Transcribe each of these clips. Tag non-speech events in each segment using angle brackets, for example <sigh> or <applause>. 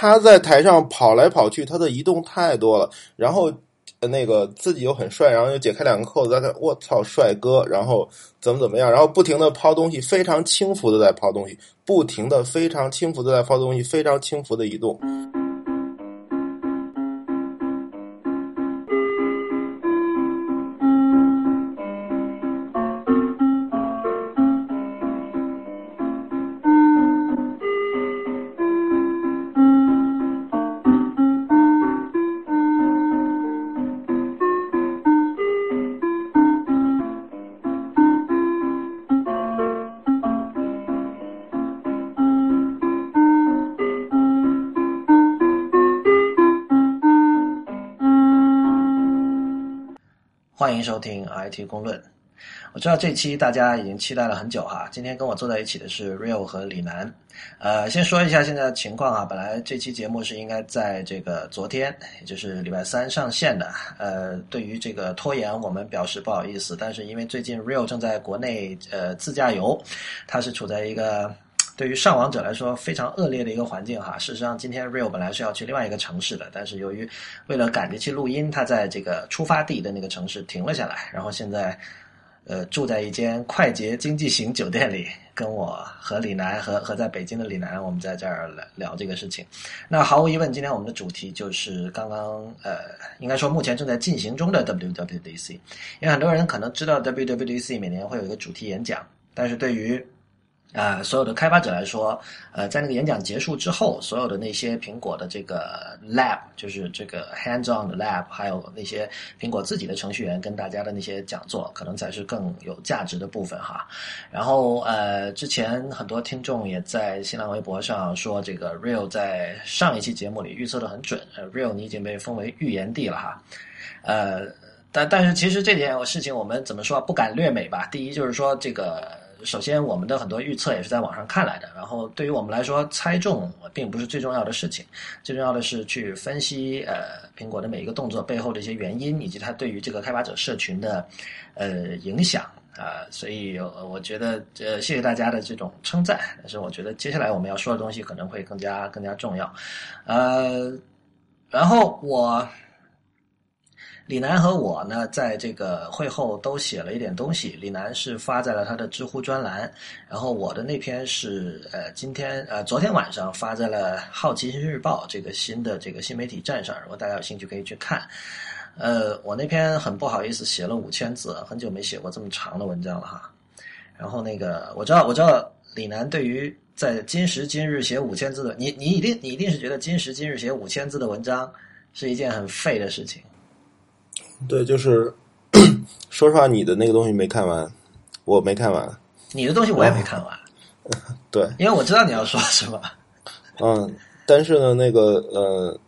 他在台上跑来跑去，他的移动太多了，然后那个自己又很帅，然后又解开两个扣子，在那我操帅哥，然后怎么怎么样，然后不停的抛东西，非常轻浮的在抛东西，不停的非常轻浮的在抛东西，非常轻浮的移动。欢迎收听 IT 公论。我知道这期大家已经期待了很久哈。今天跟我坐在一起的是 Real 和李楠。呃，先说一下现在的情况啊。本来这期节目是应该在这个昨天，也就是礼拜三上线的。呃，对于这个拖延，我们表示不好意思。但是因为最近 Real 正在国内呃自驾游，它是处在一个。对于上网者来说非常恶劣的一个环境哈。事实上，今天 Real 本来是要去另外一个城市的，但是由于为了赶着去录音，他在这个出发地的那个城市停了下来，然后现在呃住在一间快捷经济型酒店里，跟我和李楠和和在北京的李楠，我们在这儿聊聊这个事情。那毫无疑问，今天我们的主题就是刚刚呃，应该说目前正在进行中的 WWDC，因为很多人可能知道 WWDC 每年会有一个主题演讲，但是对于啊，所有的开发者来说，呃，在那个演讲结束之后，所有的那些苹果的这个 lab，就是这个 hands-on 的 lab，还有那些苹果自己的程序员跟大家的那些讲座，可能才是更有价值的部分哈。然后呃，之前很多听众也在新浪微博上说，这个 Real 在上一期节目里预测的很准，Real 你已经被封为预言帝了哈。呃，但但是其实这件事情我们怎么说不敢略美吧？第一就是说这个。首先，我们的很多预测也是在网上看来的。然后，对于我们来说，猜中并不是最重要的事情，最重要的是去分析呃苹果的每一个动作背后的一些原因，以及它对于这个开发者社群的呃影响啊。所以，我觉得呃谢谢大家的这种称赞。但是，我觉得接下来我们要说的东西可能会更加更加重要。呃，然后我。李楠和我呢，在这个会后都写了一点东西。李楠是发在了他的知乎专栏，然后我的那篇是呃今天呃昨天晚上发在了《好奇心日报》这个新的这个新媒体站上。如果大家有兴趣，可以去看。呃，我那篇很不好意思写了五千字，很久没写过这么长的文章了哈。然后那个我知道，我知道李楠对于在今时今日写五千字的你，你一定你一定是觉得今时今日写五千字的文章是一件很废的事情。对，就是 <coughs> 说实话，你的那个东西没看完，我没看完。你的东西我也没看完。对，因为我知道你要说什么。嗯，但是呢，那个呃，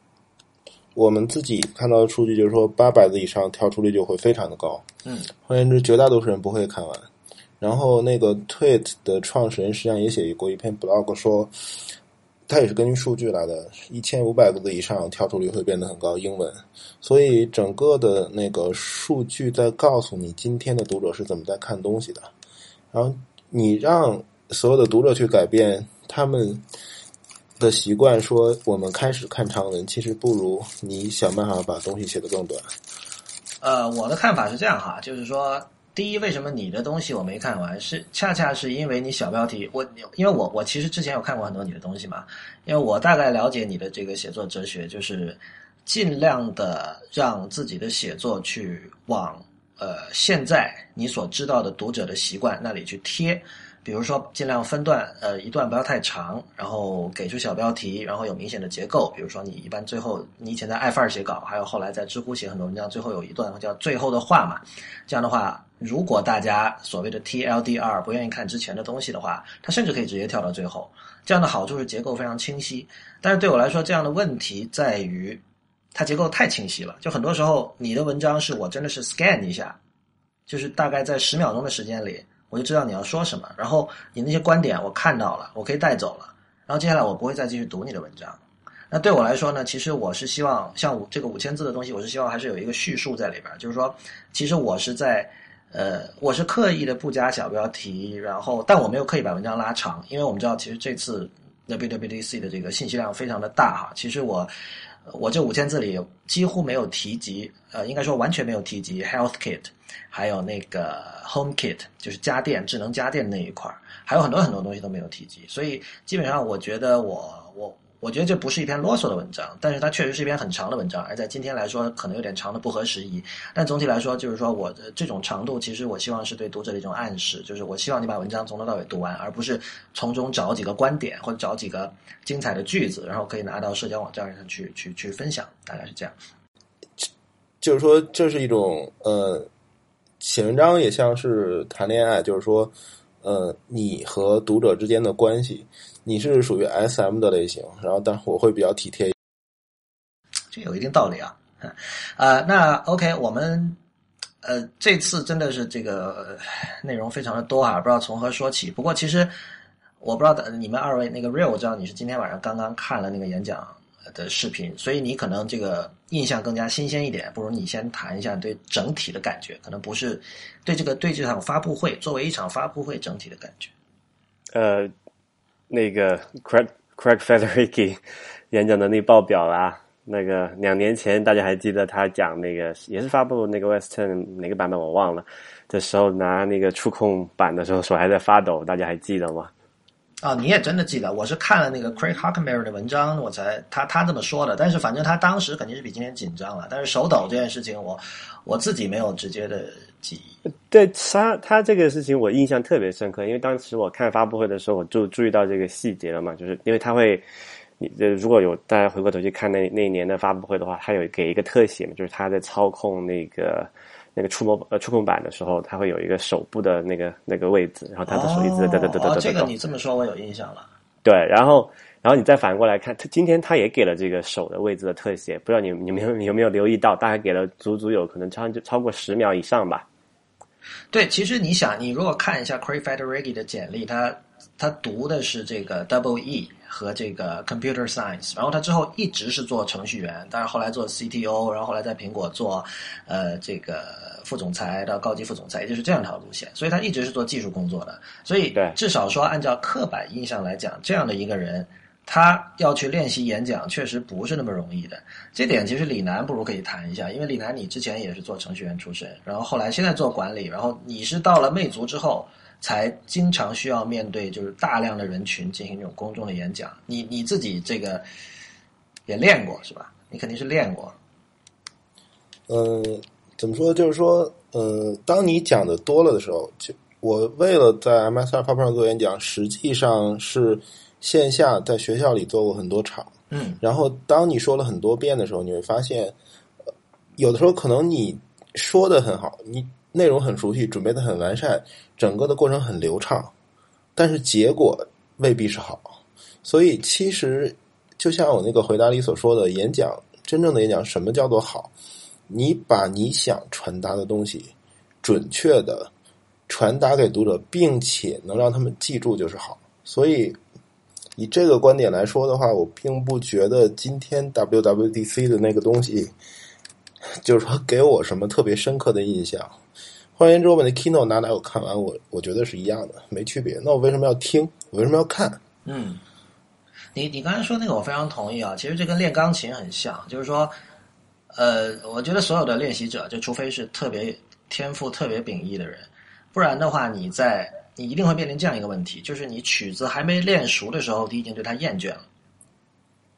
我们自己看到的数据就是说，八百字以上跳出率就会非常的高。嗯，换言之，绝大多数人不会看完。然后，那个 Tweet 的创始人实际上也写过一篇 blog 说。它也是根据数据来的，一千五百个字以上跳出率会变得很高。英文，所以整个的那个数据在告诉你今天的读者是怎么在看东西的。然后你让所有的读者去改变他们的习惯，说我们开始看长文，其实不如你想办法把东西写得更短。呃，我的看法是这样哈，就是说。第一，为什么你的东西我没看完？是恰恰是因为你小标题，我因为我我其实之前有看过很多你的东西嘛，因为我大概了解你的这个写作哲学，就是尽量的让自己的写作去往呃现在你所知道的读者的习惯那里去贴。比如说，尽量分段，呃，一段不要太长，然后给出小标题，然后有明显的结构。比如说，你一般最后，你以前在爱范儿写稿，还有后来在知乎写很多文章，最后有一段叫“最后的话”嘛。这样的话，如果大家所谓的 TLDR 不愿意看之前的东西的话，他甚至可以直接跳到最后。这样的好处是结构非常清晰。但是对我来说，这样的问题在于，它结构太清晰了。就很多时候，你的文章是我真的是 scan 一下，就是大概在十秒钟的时间里。我就知道你要说什么，然后你那些观点我看到了，我可以带走了。然后接下来我不会再继续读你的文章。那对我来说呢，其实我是希望像五这个五千字的东西，我是希望还是有一个叙述在里边。就是说，其实我是在呃，我是刻意的不加小标题，然后但我没有刻意把文章拉长，因为我们知道其实这次 WWDC 的这个信息量非常的大哈。其实我我这五千字里几乎没有提及，呃，应该说完全没有提及 Health Kit，还有那个 Home Kit，就是家电、智能家电那一块儿，还有很多很多东西都没有提及。所以基本上，我觉得我我。我觉得这不是一篇啰嗦的文章，但是它确实是一篇很长的文章，而在今天来说可能有点长的不合时宜。但总体来说，就是说我的这种长度，其实我希望是对读者的一种暗示，就是我希望你把文章从头到尾读完，而不是从中找几个观点或者找几个精彩的句子，然后可以拿到社交网站上去去去分享，大概是这样。就是说，这是一种呃，写文章也像是谈恋爱，就是说，呃，你和读者之间的关系。你是属于 S M 的类型，然后但我会比较体贴，这有一定道理啊。啊，那 OK，我们呃这次真的是这个内容非常的多啊，不知道从何说起。不过其实我不知道你们二位那个 Real，我知道你是今天晚上刚刚看了那个演讲的视频，所以你可能这个印象更加新鲜一点。不如你先谈一下对整体的感觉，可能不是对这个对这场发布会作为一场发布会整体的感觉。呃。那个 Craig Craig Federighi 演讲能力爆表啦！那个两年前大家还记得他讲那个也是发布那个 Western 哪个版本我忘了的时候拿那个触控板的时候手还在发抖，大家还记得吗？啊，你也真的记得？我是看了那个 Craig Hockenberry 的文章，我才他他这么说的。但是反正他当时肯定是比今天紧张了。但是手抖这件事情，我我自己没有直接的。对他，他这个事情我印象特别深刻，因为当时我看发布会的时候，我就注意到这个细节了嘛，就是因为他会，你如果有大家回过头去看那那一年的发布会的话，他有给一个特写嘛，就是他在操控那个那个触摸呃触控板的时候，他会有一个手部的那个那个位置，然后他的手一直哒哒哒哒哒。这个你这么说，我有印象了。对，然后然后你再反过来看，他今天他也给了这个手的位置的特写，不知道你你们有有没有留意到，大概给了足足有可能超超过十秒以上吧。对，其实你想，你如果看一下 Craig Federighi 的简历，他他读的是这个 Double E 和这个 Computer Science，然后他之后一直是做程序员，但是后来做 CTO，然后后来在苹果做呃这个副总裁到高级副总裁，也就是这样一条路线，所以他一直是做技术工作的，所以至少说按照刻板印象来讲，这样的一个人。他要去练习演讲，确实不是那么容易的。这点其实李楠不如可以谈一下，因为李楠你之前也是做程序员出身，然后后来现在做管理，然后你是到了魅族之后，才经常需要面对就是大量的人群进行这种公众的演讲。你你自己这个也练过是吧？你肯定是练过。嗯，怎么说？就是说，嗯，当你讲的多了的时候，就我为了在 M S 二发布上做演讲，实际上是。线下在学校里做过很多场，嗯，然后当你说了很多遍的时候，你会发现，有的时候可能你说的很好，你内容很熟悉，准备的很完善，整个的过程很流畅，但是结果未必是好。所以其实就像我那个回答里所说的，演讲真正的演讲，什么叫做好？你把你想传达的东西准确的传达给读者，并且能让他们记住，就是好。所以。以这个观点来说的话，我并不觉得今天 WWDC 的那个东西，就是说给我什么特别深刻的印象。换言之，我把那 Kino 拿来我看完，我我觉得是一样的，没区别。那我为什么要听？我为什么要看？嗯，你你刚才说那个我非常同意啊。其实这跟练钢琴很像，就是说，呃，我觉得所有的练习者，就除非是特别天赋特别秉异的人，不然的话，你在。你一定会面临这样一个问题，就是你曲子还没练熟的时候，你已经对它厌倦了。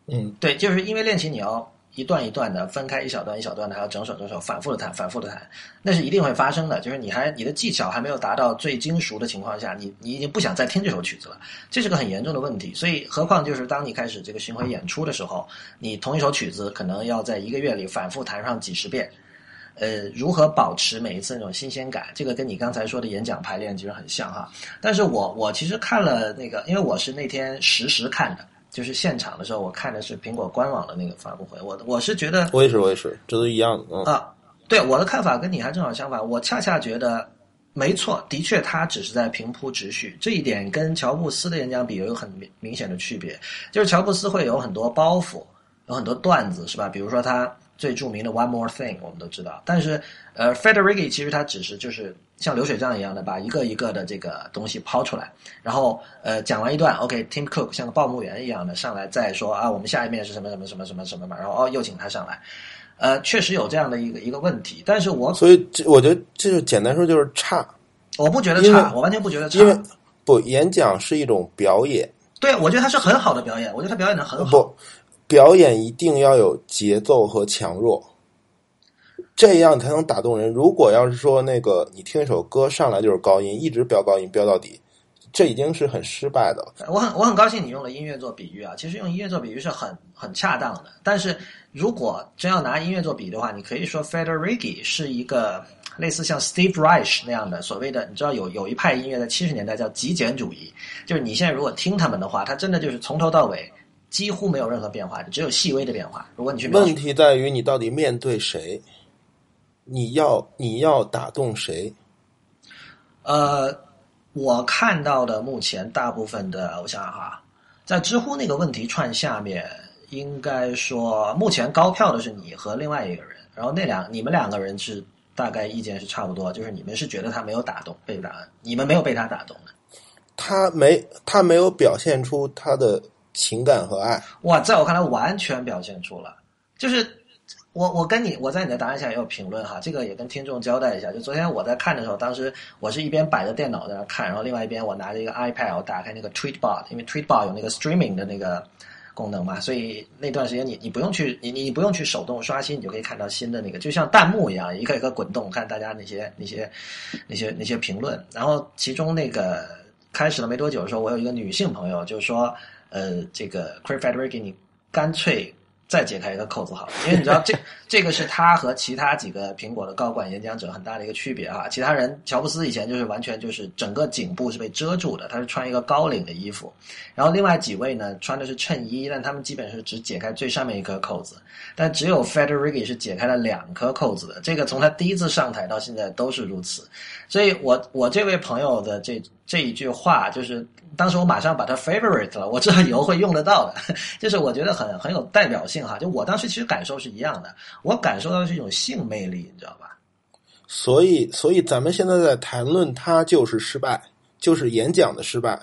嗯，对，就是因为练琴你要一段一段的分开，一小段一小段的，还要整首整首反复的弹，反复的弹，那是一定会发生的。就是你还你的技巧还没有达到最精熟的情况下，你你已经不想再听这首曲子了，这是个很严重的问题。所以，何况就是当你开始这个巡回演出的时候，你同一首曲子可能要在一个月里反复弹上几十遍。呃，如何保持每一次那种新鲜感？这个跟你刚才说的演讲排练其实很像哈。但是我我其实看了那个，因为我是那天实时看的，就是现场的时候，我看的是苹果官网的那个发布会。我我是觉得，我也是，我也是，这都一样的啊。对，我的看法跟你还正好相反。我恰恰觉得，没错，的确他只是在平铺直叙，这一点跟乔布斯的演讲比有很明明显的区别。就是乔布斯会有很多包袱，有很多段子，是吧？比如说他。最著名的 One More Thing，我们都知道。但是呃 f e d e r i g i 其实他只是就是像流水账一样的把一个一个的这个东西抛出来，然后呃讲完一段，OK，Tim Cook 像个报幕员一样的上来再说啊，我们下一面是什么什么什么什么什么嘛，然后哦又请他上来。呃，确实有这样的一个一个问题，但是我所以这我觉得这就简单说就是差。我不觉得差，我完全不觉得差。因为不演讲是一种表演，对，我觉得他是很好的表演，我觉得他表演的很好。不，表演一定要有节奏和强弱，这样才能打动人。如果要是说那个你听一首歌上来就是高音，一直飙高音飙到底，这已经是很失败的。我很我很高兴你用了音乐做比喻啊，其实用音乐做比喻是很很恰当的。但是如果真要拿音乐做比喻的话，你可以说 Federighi 是一个类似像 Steve Reich 那样的所谓的，你知道有有一派音乐在七十年代叫极简主义，就是你现在如果听他们的话，他真的就是从头到尾几乎没有任何变化，只有细微的变化。如果你去问题在于你到底面对谁，你要你要打动谁？呃，我看到的目前大部分的，我想想哈，在知乎那个问题串下面，应该说目前高票的是你和另外一个人，然后那两你们两个人是大概意见是差不多，就是你们是觉得他没有打动被打，你们没有被他打动的。他没他没有表现出他的情感和爱。哇，在我看来完全表现出了，就是我我跟你我在你的答案下也有评论哈，这个也跟听众交代一下。就昨天我在看的时候，当时我是一边摆着电脑在那看，然后另外一边我拿着一个 iPad，我打开那个 Tweetbot，因为 Tweetbot 有那个 streaming 的那个功能嘛，所以那段时间你你不用去你你不用去手动刷新，你就可以看到新的那个，就像弹幕一样，一个一个滚动，看大家那些那些那些那些评论。然后其中那个开始了没多久的时候，我有一个女性朋友就说，呃，这个 Craig Federighi 你干脆再解开一个扣子好了，因为你知道这 <laughs> 这个是他和其他几个苹果的高管演讲者很大的一个区别啊。其他人乔布斯以前就是完全就是整个颈部是被遮住的，他是穿一个高领的衣服，然后另外几位呢穿的是衬衣，但他们基本是只解开最上面一颗扣子，但只有 Federighi 是解开了两颗扣子的。这个从他第一次上台到现在都是如此，所以我我这位朋友的这这一句话，就是当时我马上把它 favorite 了，我知道以后会用得到的，<laughs> 就是我觉得很很有代表性哈。就我当时其实感受是一样的，我感受到的是一种性魅力，你知道吧？所以，所以咱们现在在谈论他就是失败，就是演讲的失败。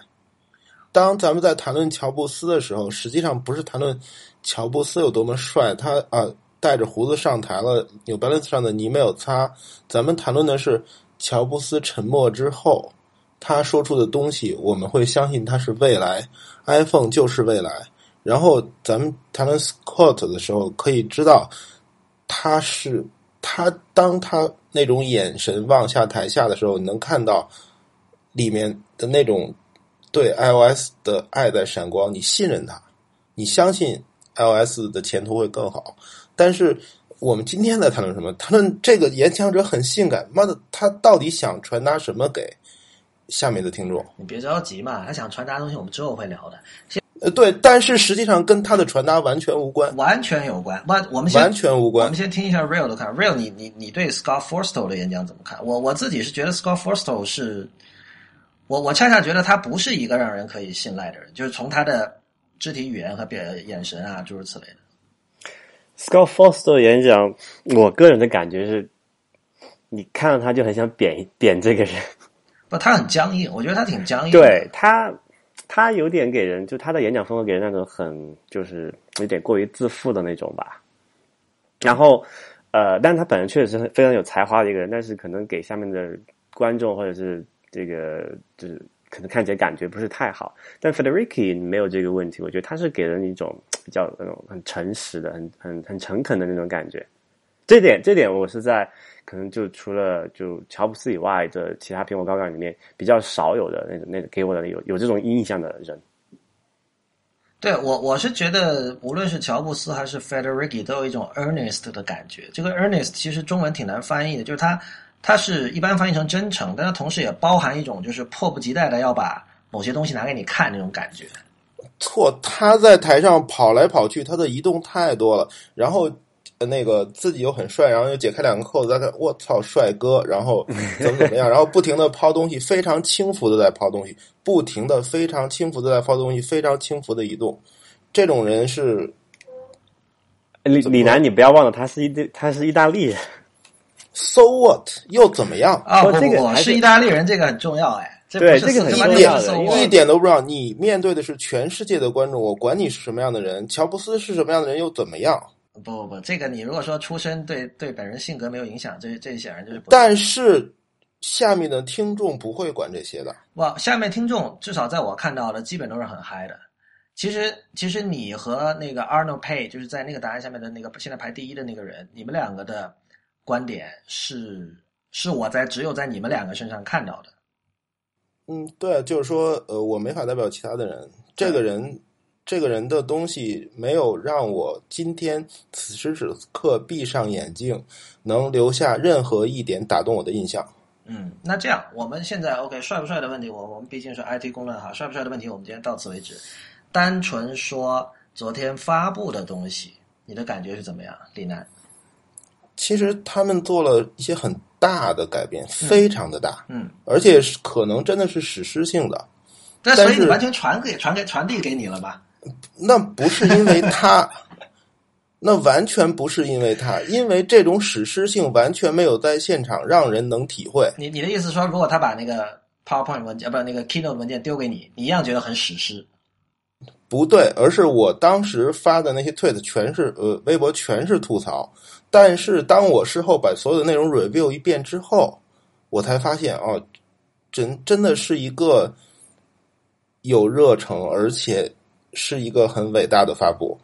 当咱们在谈论乔布斯的时候，实际上不是谈论乔布斯有多么帅，他啊带着胡子上台了，New Balance 上的泥没有擦。咱们谈论的是乔布斯沉默之后，他说出的东西，我们会相信他是未来，iPhone 就是未来。然后咱们谈论 Scott 的时候，可以知道他是他当他那种眼神望下台下的时候，你能看到里面的那种对 iOS 的爱在闪光。你信任他，你相信 iOS 的前途会更好。但是我们今天在谈论什么？谈论这个演讲者很性感，妈的，他到底想传达什么给下面的听众？你别着急嘛，他想传达的东西我们之后会聊的，先呃，对，但是实际上跟他的传达完全无关，完全有关。完，我们先完全无关我们。先听一下 Real 的看，Real，你你你对 Scott Forstall 的演讲怎么看？我我自己是觉得 Scott Forstall 是，我我恰恰觉得他不是一个让人可以信赖的人，就是从他的肢体语言和表眼神啊，诸如此类的。Scott Forstel 演讲，我个人的感觉是，你看到他就很想贬贬这个人。不，他很僵硬，我觉得他挺僵硬。对他，他有点给人，就他的演讲风格给人那种很就是有点过于自负的那种吧。然后，呃，但他本人确实是非常有才华的一个人，但是可能给下面的观众或者是这个就是可能看起来感觉不是太好。但 Federici 没有这个问题，我觉得他是给人一种比较那种很诚实的、很很很诚恳的那种感觉。这点，这点我是在可能就除了就乔布斯以外的其他苹果高管里面比较少有的那种那种给我的有有这种印象的人。对我，我是觉得无论是乔布斯还是 Federighi 都有一种 earnest 的感觉。这个 earnest 其实中文挺难翻译的，就是它它是一般翻译成真诚，但它同时也包含一种就是迫不及待的要把某些东西拿给你看那种感觉。错，他在台上跑来跑去，他的移动太多了，然后。呃那个自己又很帅，然后又解开两个扣子，在那我操帅哥，然后 <laughs> 怎么怎么样，然后不停的抛东西，非常轻浮的在抛东西，不停的非常轻浮的在抛东西，非常轻浮的移动。这种人是李李楠，你不要忘了，他是意他是意大利人，So what？又怎么样？啊，不哦这个还是是意大利人，这个很重要哎，这对这个很重要一点都不知道。你面对的是全世界的观众，我管你是什么样的人，乔布斯是什么样的人又怎么样？不不不，这个你如果说出身对对本人性格没有影响，这这显然就是不。但是下面的听众不会管这些的。哇，下面听众至少在我看到的，基本都是很嗨的。其实，其实你和那个 Arnold Pay，就是在那个答案下面的那个现在排第一的那个人，你们两个的观点是是我在只有在你们两个身上看到的。嗯，对，就是说，呃，我没法代表其他的人。这个人，这个人的东西没有让我今天此时此刻闭上眼睛，能留下任何一点打动我的印象。嗯，那这样，我们现在 OK 帅不帅的问题，我我们毕竟是 IT 公论哈，帅不帅的问题，我们今天到此为止。单纯说昨天发布的东西，你的感觉是怎么样，李楠？其实他们做了一些很大的改变，非常的大，嗯，而且是可能真的是史诗性的。对，但所以你完全传给传给传递给你了吧？那不是因为他，那完全不是因为他，因为这种史诗性完全没有在现场让人能体会。你你的意思说，如果他把那个 PowerPoint 文件，呃不那个 Keynote 文件丢给你，你一样觉得很史诗？不对，而是我当时发的那些 tweet 全是呃微博全是吐槽，但是当我事后把所有的内容 review 一遍之后，我才发现哦，真真的是一个有热诚，而且是一个很伟大的发布。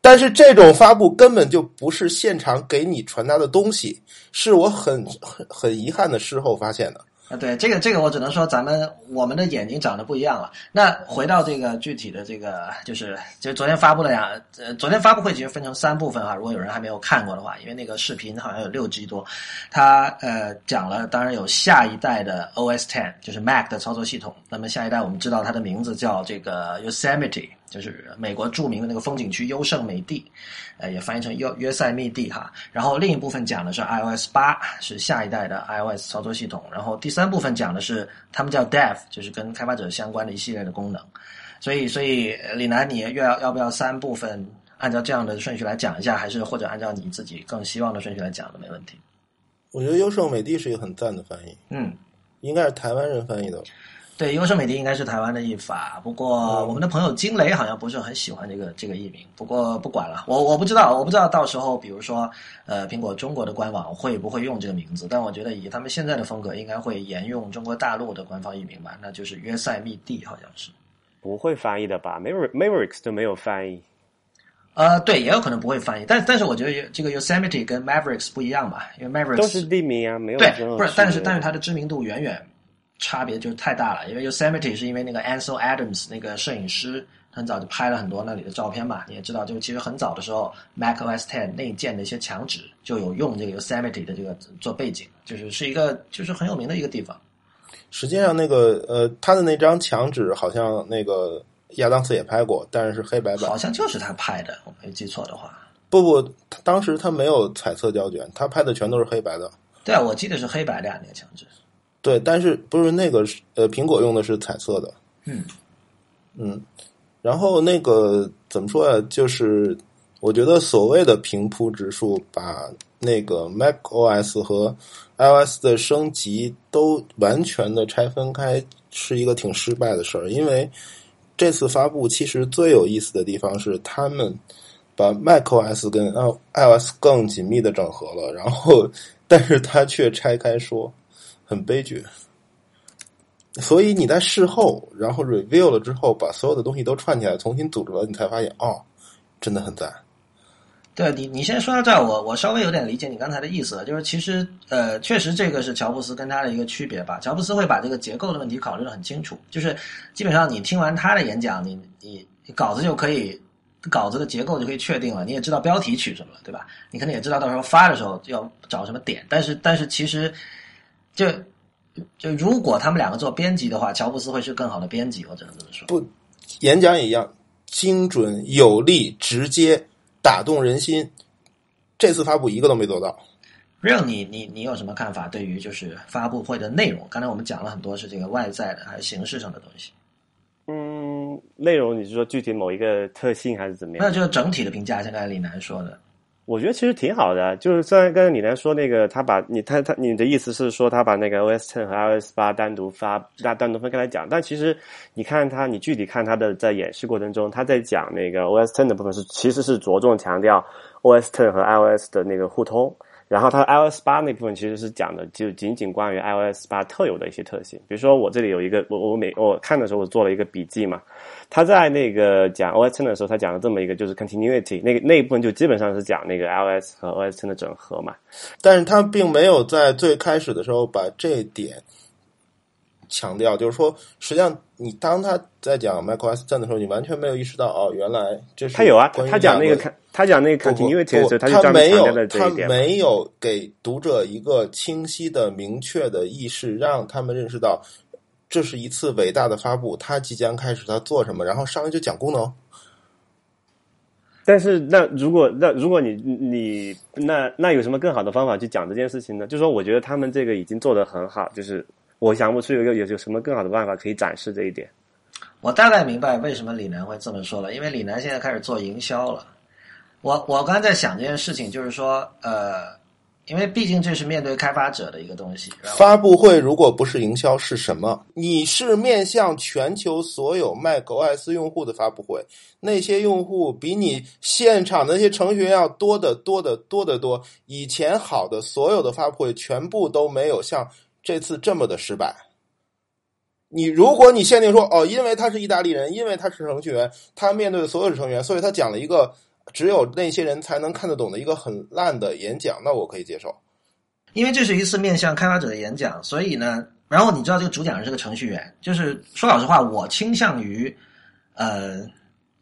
但是这种发布根本就不是现场给你传达的东西，是我很很很遗憾的事后发现的。啊，对，这个这个我只能说咱们我们的眼睛长得不一样了。那回到这个具体的这个，就是就昨天发布的呀，呃，昨天发布会其实分成三部分哈，如果有人还没有看过的话，因为那个视频好像有六 G 多，它呃讲了，当然有下一代的 OS Ten，就是 Mac 的操作系统。那么下一代我们知道它的名字叫这个 Yosemite，就是美国著名的那个风景区优胜美地，呃，也翻译成约约塞密地哈。然后另一部分讲的是 iOS 八，是下一代的 iOS 操作系统。然后第三部分讲的是他们叫 Dev，就是跟开发者相关的一系列的功能。所以，所以呃李楠，你要要不要三部分按照这样的顺序来讲一下，还是或者按照你自己更希望的顺序来讲都没问题。我觉得优胜美地是一个很赞的翻译，嗯，应该是台湾人翻译的。对，优胜美地应该是台湾的译法，不过我们的朋友金雷好像不是很喜欢这个这个译名。不过不管了，我我不知道，我不知道到时候比如说呃，苹果中国的官网会不会用这个名字，但我觉得以他们现在的风格，应该会沿用中国大陆的官方译名吧，那就是约塞密地，好像是。不会翻译的吧？Maver Mavericks 都没有翻译。呃，对，也有可能不会翻译，但但是我觉得这个 Yosemite 跟 Mavericks 不一样吧，因为 Mavericks 都是地名啊，没有对，不是，但是但是它的知名度远远差别就太大了。因为 Yosemite 是因为那个 Ansel Adams 那个摄影师很早就拍了很多那里的照片嘛，你也知道，就其实很早的时候，Mac OS Ten 内建的一些墙纸就有用这个 Yosemite 的这个做背景，就是是一个就是很有名的一个地方。实际上，那个呃，他的那张墙纸好像那个亚当斯也拍过，但是是黑白版好。像就是他拍的，我没记错的话。不不，他当时他没有彩色胶卷，他拍的全都是黑白的。对啊，我记得是黑白的呀，那个墙纸。对，但是不是那个是呃，苹果用的是彩色的。嗯嗯，然后那个怎么说呀？就是我觉得所谓的平铺直述，把那个 Mac OS 和 iOS 的升级都完全的拆分开，是一个挺失败的事儿。因为这次发布其实最有意思的地方是，他们把 Mac OS 跟 iOS 更紧密的整合了，然后但是他却拆开说，很悲剧。所以你在事后，然后 review 了之后，把所有的东西都串起来，重新组织了，你才发现哦，真的很赞。对你，你先说到这儿，我我稍微有点理解你刚才的意思了，就是其实呃，确实这个是乔布斯跟他的一个区别吧。乔布斯会把这个结构的问题考虑的很清楚，就是基本上你听完他的演讲，你你稿子就可以，稿子的结构就可以确定了，你也知道标题取什么了，对吧？你可能也知道到时候发的时候要找什么点，但是但是其实就就如果他们两个做编辑的话，乔布斯会是更好的编辑，我只能这么说。不，演讲也一样，精准、有力、直接，打动人心。这次发布一个都没做到。Real，你你你有什么看法？对于就是发布会的内容，刚才我们讲了很多是这个外在的还是形式上的东西。嗯，内容，你是说具体某一个特性还是怎么样？那就是整体的评价，像刚才李楠说的。我觉得其实挺好的，就是虽然刚才你来说那个，他把你他他你的意思是说他把那个 OS Ten 和 iOS 八单独发单单独分开来讲，但其实你看他，你具体看他的在演示过程中，他在讲那个 OS Ten 的部分是其实是着重强调 OS Ten 和 iOS 的那个互通。然后它 iOS 八那部分其实是讲的就仅仅关于 iOS 八特有的一些特性，比如说我这里有一个我我每我看的时候我做了一个笔记嘛，他在那个讲 OS Ten 的时候，他讲了这么一个就是 continuity，那个那一部分就基本上是讲那个 iOS 和 OS Ten 的整合嘛，但是他并没有在最开始的时候把这点。强调就是说，实际上你当他在讲 macOS Ten 的时候，你完全没有意识到哦，原来这是他有啊，他讲那个看他讲那个 continuity 的时候，他就没有他没有给读者一个清晰的、明确的意识，让他们认识到这是一次伟大的发布，他即将开始他做什么，然后上来就讲功能。但是那如果那如果你你那那有什么更好的方法去讲这件事情呢？就是说，我觉得他们这个已经做得很好，就是。我想不出有个有有什么更好的办法可以展示这一点。我大概明白为什么李楠会这么说了，因为李楠现在开始做营销了。我我刚才在想这件事情，就是说，呃，因为毕竟这是面对开发者的一个东西。发布会如果不是营销是什么？你是面向全球所有 macOS 用户的发布会，那些用户比你现场的那些程序员要多得多得多得多。以前好的所有的发布会全部都没有像。这次这么的失败，你如果你限定说哦，因为他是意大利人，因为他是程序员，他面对的所有的成员，所以他讲了一个只有那些人才能看得懂的一个很烂的演讲，那我可以接受。因为这是一次面向开发者的演讲，所以呢，然后你知道这个主讲人是个程序员，就是说老实话，我倾向于，呃，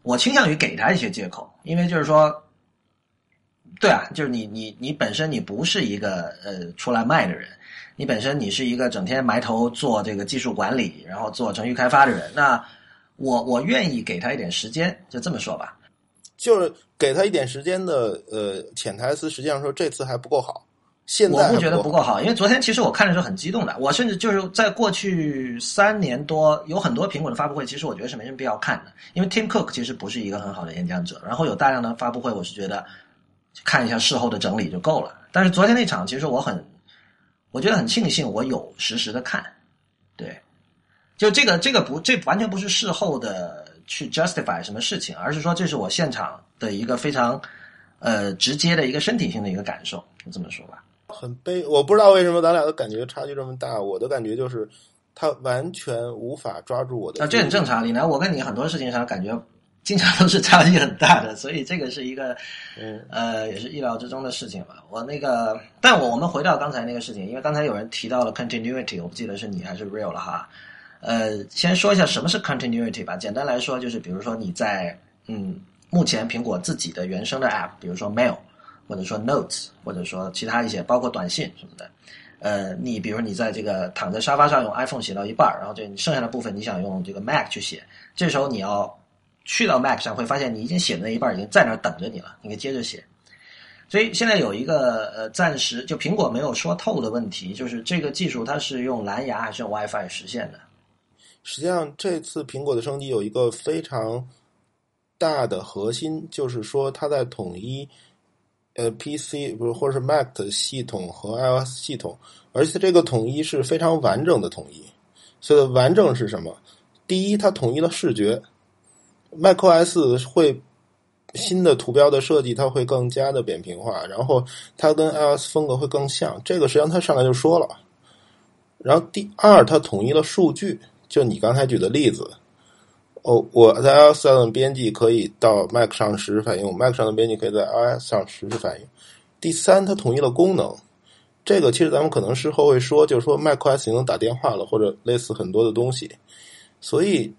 我倾向于给他一些借口，因为就是说，对啊，就是你你你本身你不是一个呃出来卖的人。你本身你是一个整天埋头做这个技术管理，然后做程序开发的人，那我我愿意给他一点时间，就这么说吧。就是给他一点时间的呃潜台词，实际上说这次还不够好。现在我不觉得不够好，因为昨天其实我看的时候很激动的，我甚至就是在过去三年多有很多苹果的发布会，其实我觉得是没什么必要看的，因为 Tim Cook 其实不是一个很好的演讲者，然后有大量的发布会，我是觉得看一下事后的整理就够了。但是昨天那场，其实我很。我觉得很庆幸，我有实时的看，对，就这个这个不，这完全不是事后的去 justify 什么事情，而是说这是我现场的一个非常呃直接的一个身体性的一个感受，就这么说吧。很悲，我不知道为什么咱俩的感觉差距这么大。我的感觉就是他完全无法抓住我的。啊，这很正常，李楠，我跟你很多事情上感觉。经常都是 <laughs> 差距很大的，所以这个是一个，嗯呃，也是意料之中的事情吧。我那个，但我我们回到刚才那个事情，因为刚才有人提到了 continuity，我不记得是你还是 real 了哈。呃，先说一下什么是 continuity 吧。简单来说，就是比如说你在嗯，目前苹果自己的原生的 app，比如说 mail，或者说 notes，或者说其他一些，包括短信什么的。呃，你比如你在这个躺在沙发上用 iPhone 写到一半，然后这你剩下的部分你想用这个 Mac 去写，这时候你要。去到 Mac 上会发现你已经写的那一半已经在那儿等着你了，你可以接着写。所以现在有一个呃暂时就苹果没有说透的问题，就是这个技术它是用蓝牙还是用 WiFi 实现的？实际上这次苹果的升级有一个非常大的核心，就是说它在统一呃 PC 不是或者是 Mac 的系统和 iOS 系统，而且这个统一是非常完整的统一。所以完整是什么？第一，它统一了视觉。macOS 会新的图标的设计，它会更加的扁平化，然后它跟 iOS 风格会更像。这个实际上它上来就说了。然后第二，它统一了数据，就你刚才举的例子。哦，我在 iOS 上的编辑可以到 Mac 上实时反应，Mac 上的编辑可以在 iOS 上实时反应。第三，它统一了功能。这个其实咱们可能事后会说，就是说 macOS 能打电话了，或者类似很多的东西。所以。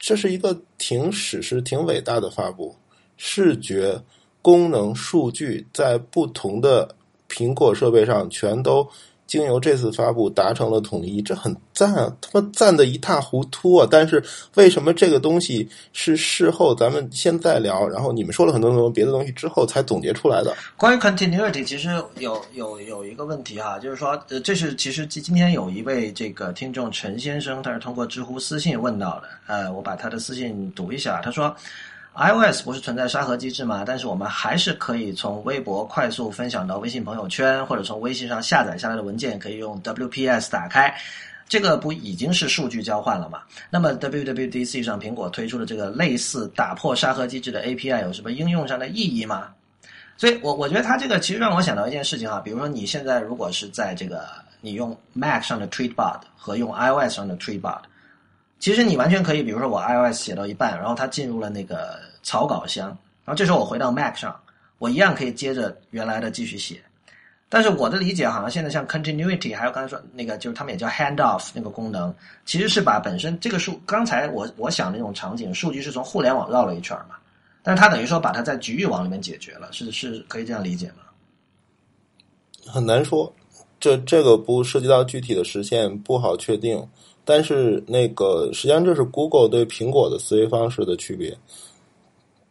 这是一个挺史诗、挺伟大的发布，视觉、功能、数据在不同的苹果设备上全都经由这次发布达成了统一，这很赞啊！他妈赞的一塌糊涂啊！但是为什么这个东西是事后咱们现在聊，然后你们说了很多很多别的东西之后才总结出来的？关于 continuity，其实有有有一个问题哈，就是说，呃，这是其实今今天有一位这个听众陈先生，他是通过知乎私信问到的，呃，我把他的私信读一下，他说。iOS 不是存在沙盒机制吗？但是我们还是可以从微博快速分享到微信朋友圈，或者从微信上下载下来的文件可以用 WPS 打开，这个不已经是数据交换了吗？那么 WWDC 上苹果推出的这个类似打破沙盒机制的 API 有什么应用上的意义吗？所以，我我觉得它这个其实让我想到一件事情哈，比如说你现在如果是在这个你用 Mac 上的 Tweetbot 和用 iOS 上的 Tweetbot，其实你完全可以，比如说我 iOS 写到一半，然后它进入了那个。草稿箱，然后这时候我回到 Mac 上，我一样可以接着原来的继续写。但是我的理解好像现在像 Continuity，还有刚才说那个，就是他们也叫 Handoff 那个功能，其实是把本身这个数，刚才我我想那种场景，数据是从互联网绕了一圈嘛，但是它等于说把它在局域网里面解决了，是是可以这样理解吗？很难说，这这个不涉及到具体的实现，不好确定。但是那个实际上这是 Google 对苹果的思维方式的区别。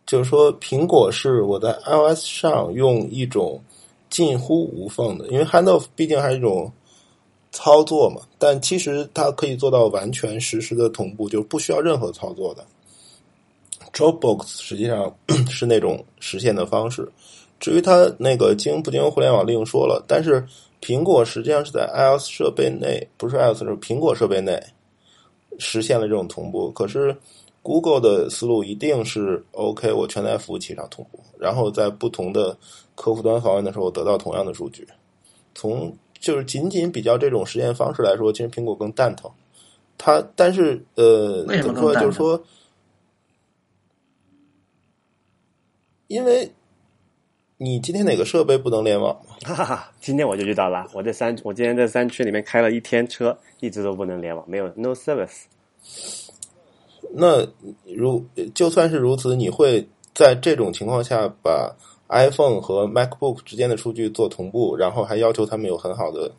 就是说，苹果是我在 iOS 上用一种近乎无缝的，因为 Handoff 毕竟还是一种操作嘛，但其实它可以做到完全实时的同步，就不需要任何操作的。Dropbox 实际上 <clears throat> 是那种实现的方式。至于它那个经不经互联网另说了，但是苹果实际上是在 iOS 设备内，不是 iOS 是苹果设备内实现了这种同步，可是。Google 的思路一定是 OK，我全在服务器上同步，然后在不同的客户端访问的时候得到同样的数据。从就是仅仅比较这种实验方式来说，其实苹果更蛋疼。它但是呃，怎么说？就是说，因为你今天哪个设备不能联网？<laughs> 哈哈哈！今天我就遇到了，我在三，我今天在山区里面开了一天车，一直都不能联网，没有 No Service。那如就算是如此，你会在这种情况下把 iPhone 和 MacBook 之间的数据做同步，然后还要求他们有很好的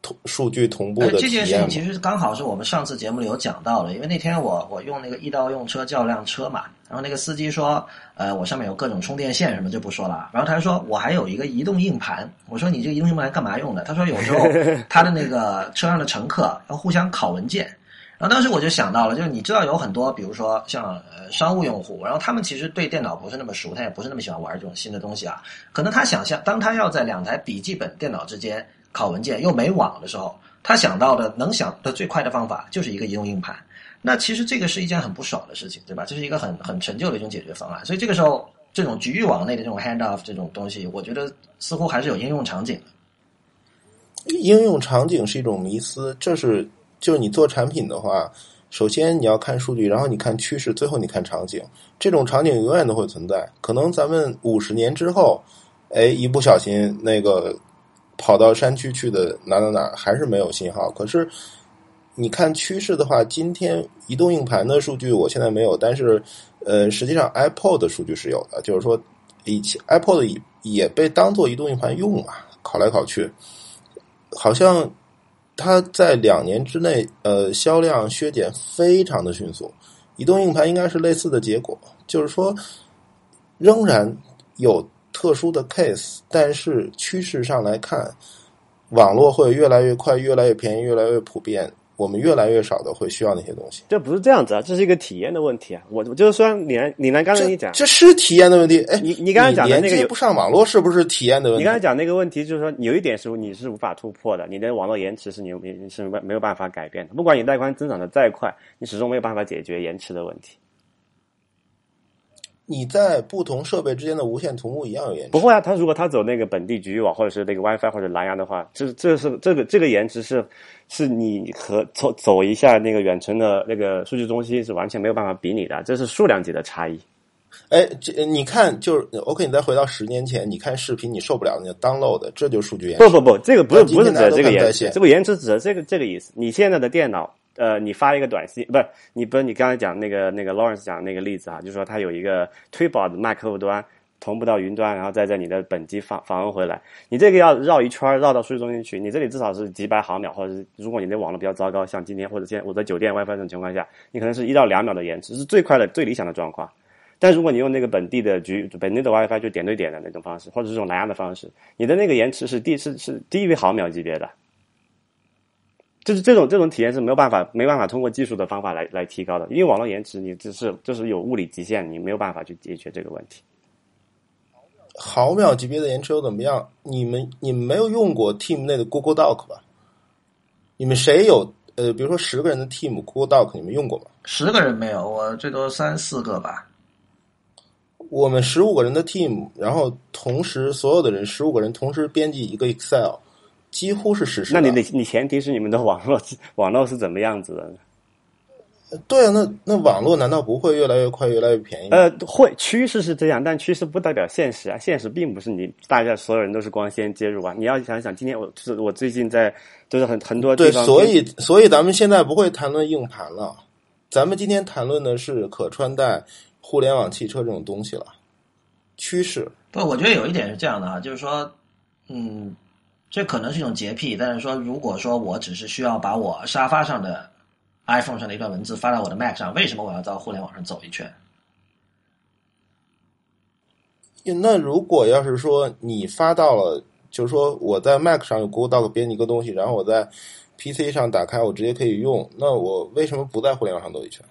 同数据同步的这件事情其实刚好是我们上次节目里有讲到的，因为那天我我用那个易到用车叫辆车嘛，然后那个司机说，呃，我上面有各种充电线什么就不说了，然后他说我还有一个移动硬盘，我说你这个移动硬盘干嘛用的？他说有时候 <laughs> 他的那个车上的乘客要互相拷文件。然后当时我就想到了，就是你知道有很多，比如说像呃商务用户，然后他们其实对电脑不是那么熟，他也不是那么喜欢玩这种新的东西啊。可能他想象，当他要在两台笔记本电脑之间拷文件又没网的时候，他想到的能想的最快的方法就是一个移动硬盘。那其实这个是一件很不爽的事情，对吧？这是一个很很陈旧的一种解决方案。所以这个时候，这种局域网内的这种 handoff 这种东西，我觉得似乎还是有应用场景的。应用场景是一种迷思，这是。就是你做产品的话，首先你要看数据，然后你看趋势，最后你看场景。这种场景永远都会存在。可能咱们五十年之后，哎，一不小心那个跑到山区去的哪哪哪还是没有信号。可是你看趋势的话，今天移动硬盘的数据我现在没有，但是呃，实际上 iPod 的数据是有的。就是说，以前 iPod 也也被当做移动硬盘用啊，拷来拷去，好像。它在两年之内，呃，销量削减非常的迅速。移动硬盘应该是类似的结果，就是说，仍然有特殊的 case，但是趋势上来看，网络会越来越快，越来越便宜，越来越普遍。我们越来越少的会需要那些东西，这不是这样子啊，这是一个体验的问题啊。我我就是说，李南李南刚才你讲，这是体验的问题。哎，你你刚才讲的那个不上网络是不是体验的问题？你刚才讲那个问题就是说，有一点是你是无法突破的，你的网络延迟是你你是没没有办法改变的。不管你带宽增长的再快，你始终没有办法解决延迟的问题。你在不同设备之间的无线同步一样有延迟？不会啊，他如果他走那个本地局域网或者是那个 WiFi 或者蓝牙的话，这这是这个这个延迟是是你和走走一下那个远程的那个数据中心是完全没有办法比拟的，这是数量级的差异。哎，这你看就是 OK，你再回到十年前，你看视频你受不了那个 download，这就是数据延迟。不不不，这个不是不是指这个延迟，这个延迟指的这个这个意思。你现在的电脑。呃，你发一个短信，不是你不是你刚才讲那个那个 Lawrence 讲那个例子啊，就是说他有一个推保的 Mac 客户端，同步到云端，然后再在你的本机访访问回来。你这个要绕一圈绕到数据中心去，你这里至少是几百毫秒，或者是如果你的网络比较糟糕，像今天或者现在我在酒店 WiFi 这种情况下，你可能是一到两秒的延迟，是最快的、最理想的状况。但如果你用那个本地的局本地的 WiFi 就点对点的那种方式，或者是这种蓝牙的方式，你的那个延迟是低是是低于毫秒级别的。就是这种这种体验是没有办法没办法通过技术的方法来来提高的，因为网络延迟你只是就是有物理极限，你没有办法去解决这个问题。毫秒级别的延迟又怎么样？你们你们没有用过 Team 内的 Google Doc 吧？你们谁有呃，比如说十个人的 Team Google Doc，你们用过吗？十个人没有，我最多三四个吧。我们十五个人的 Team，然后同时所有的人十五个人同时编辑一个 Excel。几乎是实时。那你的你前提是你们的网络 <laughs> 网络是怎么样子的？对啊，那那网络难道不会越来越快、越来越便宜？呃，会趋势是这样，但趋势不代表现实啊。现实并不是你大家所有人都是光纤接入啊。你要想想，今天我是我最近在就是很很多对，所以所以咱们现在不会谈论硬盘了，咱们今天谈论的是可穿戴互联网汽车这种东西了。趋势不，我觉得有一点是这样的啊，就是说，嗯。这可能是一种洁癖，但是说，如果说我只是需要把我沙发上的 iPhone 上的一段文字发到我的 Mac 上，为什么我要到互联网上走一圈？那如果要是说你发到了，就是说我在 Mac 上有 Google Doc 编辑一个东西，然后我在 PC 上打开，我直接可以用，那我为什么不在互联网上走一圈？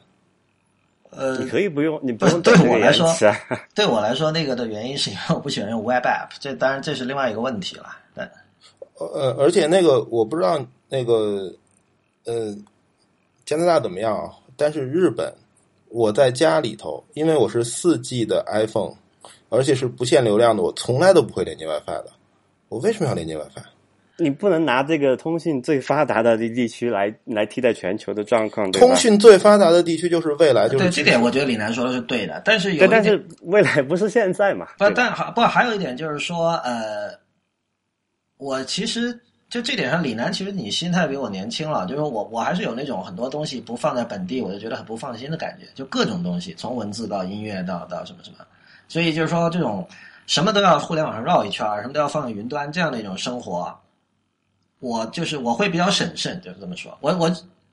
呃，你可以不用，你不用对我来说，对我来说，那个的原因是因为我不喜欢用 Web App，这当然这是另外一个问题了，但。呃，而且那个我不知道那个，呃，加拿大怎么样啊？但是日本，我在家里头，因为我是四 G 的 iPhone，而且是不限流量的，我从来都不会连接 WiFi 的。我为什么要连接 WiFi？你不能拿这个通信最发达的地区来来替代全球的状况。通讯最发达的地区就是未来，就是对这点，我觉得李楠说的是对的。但是有，但是未来不是现在嘛？不，但还不还有一点就是说，呃。我其实就这点上，李楠，其实你心态比我年轻了。就是我，我还是有那种很多东西不放在本地，我就觉得很不放心的感觉。就各种东西，从文字到音乐到到什么什么，所以就是说，这种什么都要互联网上绕一圈，什么都要放在云端这样的一种生活，我就是我会比较审慎，就是这么说。我我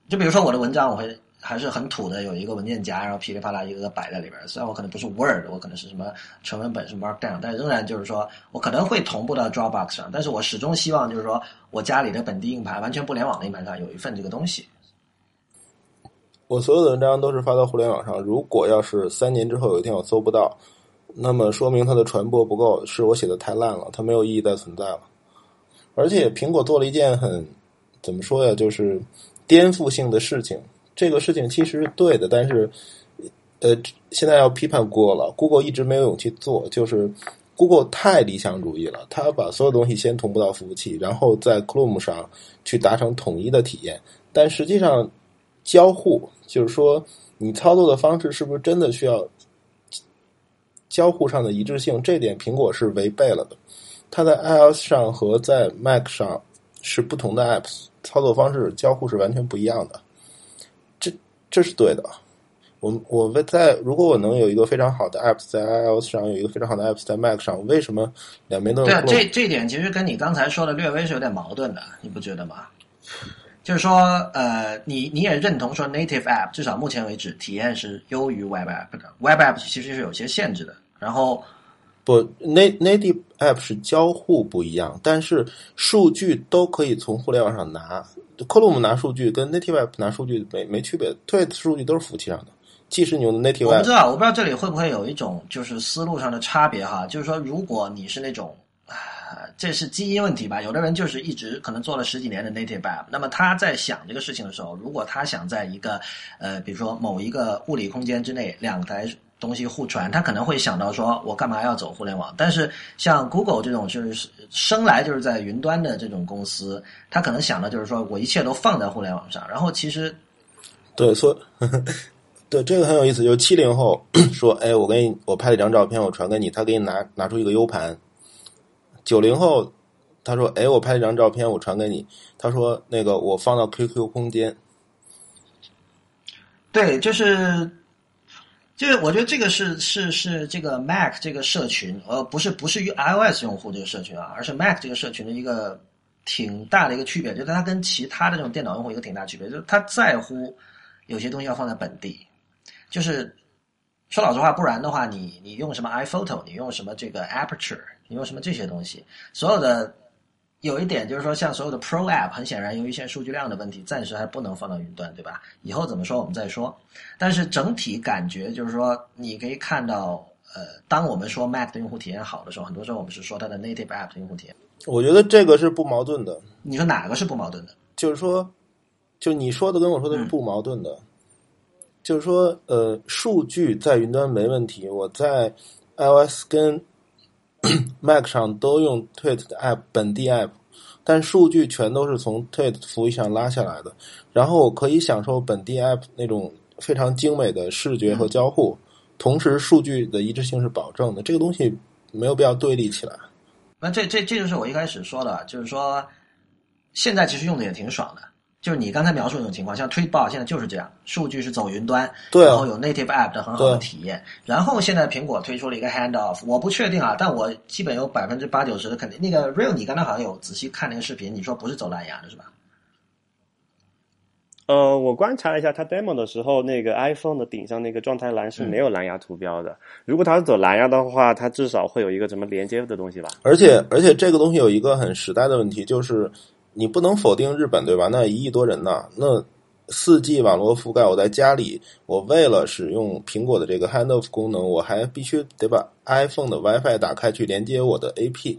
就比如说我的文章，我会。还是很土的，有一个文件夹，然后噼里啪啦一个个摆在里边。虽然我可能不是 Word，我可能是什么纯文本是 Markdown，但仍然就是说我可能会同步到 Dropbox 上。但是我始终希望就是说我家里的本地硬盘，完全不联网的硬盘上有一份这个东西。我所有的文章都是发到互联网上。如果要是三年之后有一天我搜不到，那么说明它的传播不够，是我写的太烂了，它没有意义再存在了。而且苹果做了一件很怎么说呀，就是颠覆性的事情。这个事情其实是对的，但是，呃，现在要批判 Google 了。Google 一直没有勇气做，就是 Google 太理想主义了。他把所有东西先同步到服务器，然后在 Chrome 上去达成统一的体验。但实际上，交互就是说，你操作的方式是不是真的需要交互上的一致性？这点苹果是违背了的。它在 iOS 上和在 Mac 上是不同的 Apps，操作方式交互是完全不一样的。这是对的，我我在如果我能有一个非常好的 app 在 iOS 上，有一个非常好的 app 在 Mac 上，为什么两边都对啊？这这点其实跟你刚才说的略微是有点矛盾的，你不觉得吗？就是说，呃，你你也认同说 native app 至少目前为止体验是优于 web app 的，web app 其实是有些限制的。然后不，N，native app 是交互不一样，但是数据都可以从互联网上拿。Chrome 拿数据跟 Native Web 拿数据没没区别，Twit 数据都是服务器上的，即使你用的 Native Web。我不知道，我不知道这里会不会有一种就是思路上的差别哈，就是说，如果你是那种，这是基因问题吧？有的人就是一直可能做了十几年的 Native App，那么他在想这个事情的时候，如果他想在一个呃，比如说某一个物理空间之内，两台。东西互传，他可能会想到说，我干嘛要走互联网？但是像 Google 这种就是生来就是在云端的这种公司，他可能想的就是说我一切都放在互联网上。然后其实，对，说 <laughs> 对这个很有意思，就是七零后 <coughs> 说，哎，我给你我拍了一张照片，我传给你，他给你拿拿出一个 U 盘。九零后他说，哎，我拍了一张照片，我传给你，他说那个我放到 QQ 空间。对，就是。就是我觉得这个是是是这个 Mac 这个社群，呃，不是不是 iOS 用户这个社群啊，而是 Mac 这个社群的一个挺大的一个区别，就是它跟其他的这种电脑用户一个挺大区别，就是它在乎有些东西要放在本地，就是说老实话，不然的话，你你用什么 iPhoto，你用什么这个 Aperture，你用什么这些东西，所有的。有一点就是说，像所有的 Pro App，很显然由于现在数据量的问题，暂时还不能放到云端，对吧？以后怎么说我们再说。但是整体感觉就是说，你可以看到，呃，当我们说 Mac 的用户体验好的时候，很多时候我们是说它的 Native App 的用户体验。我觉得这个是不矛盾的。你说哪个是不矛盾的？就是说，就你说的跟我说的是不矛盾的。就是说，呃，数据在云端没问题，我在 iOS 跟。<clears throat> Mac 上都用 Tweet 的 App 本地 App，但数据全都是从 Tweet 服务器上拉下来的。然后我可以享受本地 App 那种非常精美的视觉和交互，同时数据的一致性是保证的。这个东西没有必要对立起来。那这这这就是我一开始说的，就是说现在其实用的也挺爽的。就是你刚才描述那种情况，像 Tweetbot 现在就是这样，数据是走云端，然后有 native app 的很好的体验。然后现在苹果推出了一个 handoff，我不确定啊，但我基本有百分之八九十的肯定。那个 Real，你刚才好像有仔细看那个视频，你说不是走蓝牙的是吧？呃，我观察了一下，它 demo 的时候，那个 iPhone 的顶上那个状态栏是没有蓝牙图标的。如果它是走蓝牙的话，它至少会有一个什么连接的东西吧？而且，而且这个东西有一个很时代的问题，就是。你不能否定日本对吧？那一亿多人呢？那四 G 网络覆盖，我在家里，我为了使用苹果的这个 Handoff 功能，我还必须得把 iPhone 的 WiFi 打开去连接我的 AP，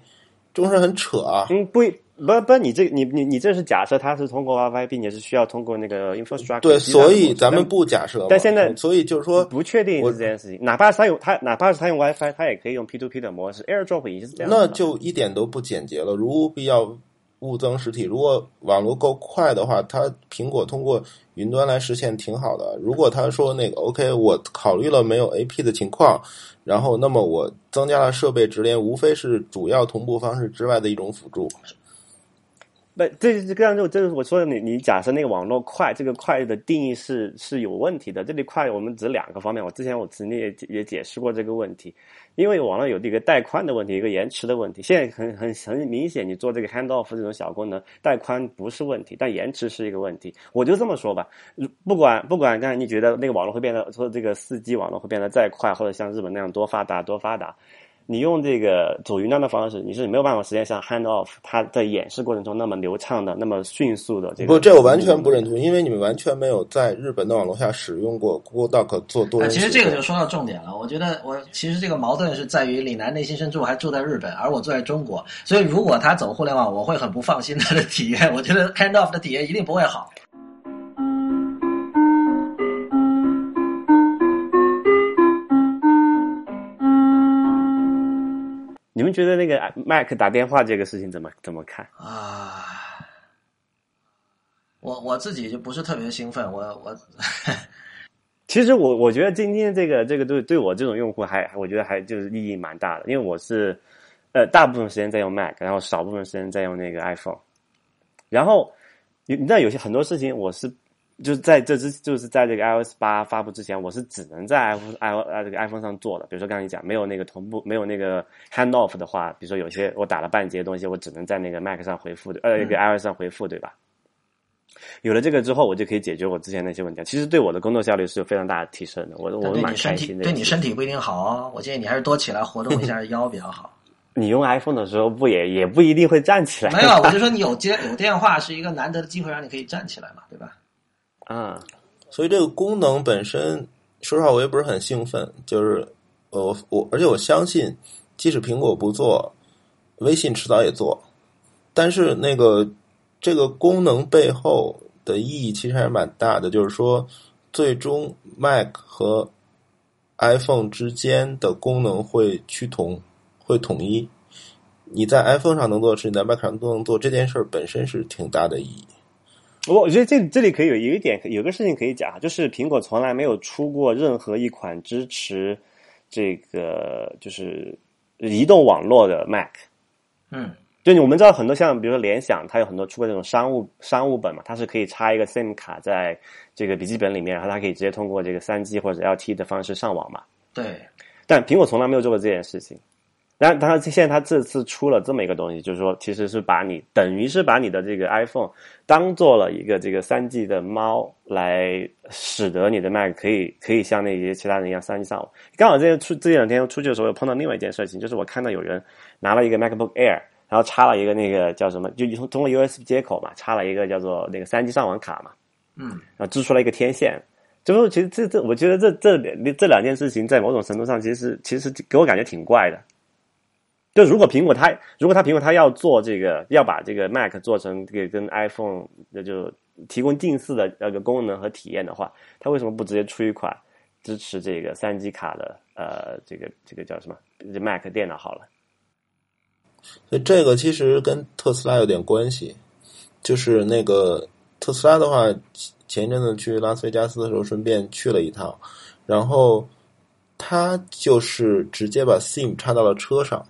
这不是很扯啊？嗯，不不不，你这你你你这是假设它是通过 WiFi，并且是需要通过那个 infrastructure。对，所以咱们不假设。但现在，所以就是说不确定是这件事情。哪怕是他用他，哪怕是他用 WiFi，他也可以用 P2P 的模式，AirDrop 也是这样。那就一点都不简洁了，如必要。物增实体，如果网络够快的话，它苹果通过云端来实现挺好的。如果他说那个 OK，我考虑了没有 AP 的情况，然后那么我增加了设备直连，无非是主要同步方式之外的一种辅助。不，这是这样就这是我说的，你你假设那个网络快，这个快的定义是是有问题的。这里快，我们指两个方面。我之前我曾经也也解释过这个问题。因为网络有一个带宽的问题，一个延迟的问题。现在很很很明显，你做这个 handoff 这种小功能，带宽不是问题，但延迟是一个问题。我就这么说吧，不管不管，刚才你觉得那个网络会变得，说这个四 G 网络会变得再快，或者像日本那样多发达多发达。你用这个走云端的方式，你是没有办法实现像 hand off 它在演示过程中那么流畅的、那么迅速的这个。不，这我完全不认同，因为你们完全没有在日本的网络下使用过 Google Doc 做多人。其实这个就说到重点了。我觉得我其实这个矛盾是在于李楠内心深处还住在日本，而我住在中国，所以如果他走互联网，我会很不放心他的体验。我觉得 hand off 的体验一定不会好。们觉得那个 Mac 打电话这个事情怎么怎么看啊？我我自己就不是特别兴奋。我我 <laughs> 其实我我觉得今天这个这个对对我这种用户还我觉得还就是意义蛮大的，因为我是呃大部分时间在用 Mac，然后少部分时间在用那个 iPhone。然后你你知道有些很多事情我是。就是在这之，就是在这个 iOS 八发布之前，我是只能在 iPhone i 这个 iPhone 上做的。比如说刚才你讲，没有那个同步，没有那个 handoff 的话，比如说有些我打了半截东西，我只能在那个 Mac 上回复的，呃，那个 iOS 上回复，对吧？有了这个之后，我就可以解决我之前那些问题。其实对我的工作效率是有非常大的提升的。我我蛮开心的。对你身体不一定好哦，我建议你还是多起来活动一下 <laughs> 腰比较好。你用 iPhone 的时候不也也不一定会站起来？没有，<laughs> 我就说你有接有电话是一个难得的机会，让你可以站起来嘛，对吧？啊。所以这个功能本身，说实话我也不是很兴奋。就是我我，而且我相信，即使苹果不做，微信迟早也做。但是那个这个功能背后的意义其实还是蛮大的。就是说，最终 Mac 和 iPhone 之间的功能会趋同，会统一。你在 iPhone 上能做的事，你在 Mac 上都能做。这件事本身是挺大的意义。我我觉得这这里可以有有一点，有个事情可以讲，就是苹果从来没有出过任何一款支持这个就是移动网络的 Mac。嗯，就我们知道很多像比如说联想，它有很多出过这种商务商务本嘛，它是可以插一个 SIM 卡在这个笔记本里面，然后它可以直接通过这个三 G 或者 LTE 的方式上网嘛。对，但苹果从来没有做过这件事情。然，当然，现在它这次出了这么一个东西，就是说，其实是把你等于是把你的这个 iPhone 当做了一个这个三 G 的猫，来使得你的 Mac 可以可以像那些其他人一样三 G 上网。刚好这出这两天出去的时候，又碰到另外一件事情，就是我看到有人拿了一个 MacBook Air，然后插了一个那个叫什么，就通通过 USB 接口嘛，插了一个叫做那个三 G 上网卡嘛，嗯，然后支出了一个天线。就是其实这这，我觉得这这这两件事情，在某种程度上，其实其实给我感觉挺怪的。就如果苹果它如果它苹果它要做这个要把这个 Mac 做成这个跟 iPhone 那就提供近似的那个功能和体验的话，它为什么不直接出一款支持这个三 G 卡的呃这个这个叫什么 Mac 电脑好了？所以这个其实跟特斯拉有点关系，就是那个特斯拉的话，前一阵子去拉斯维加斯的时候顺便去了一趟，然后它就是直接把 SIM 插到了车上。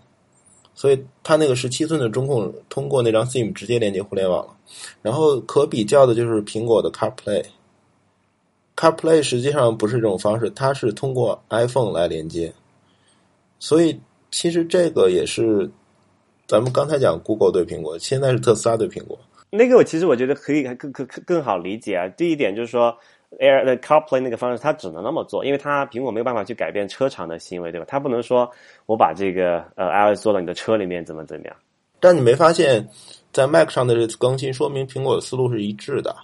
所以它那个十七寸的中控通过那张 SIM 直接连接互联网了，然后可比较的就是苹果的 CarPlay，CarPlay 实际上不是这种方式，它是通过 iPhone 来连接。所以其实这个也是咱们刚才讲 Google 对苹果，现在是特斯拉对苹果。那个我其实我觉得可以更更更更好理解啊。第一点就是说。Air 的 CarPlay 那个方式，它只能那么做，因为它苹果没有办法去改变车厂的行为，对吧？它不能说我把这个呃 iOS 做到你的车里面怎么怎么样。但你没发现，在 Mac 上的这次更新，说明苹果的思路是一致的。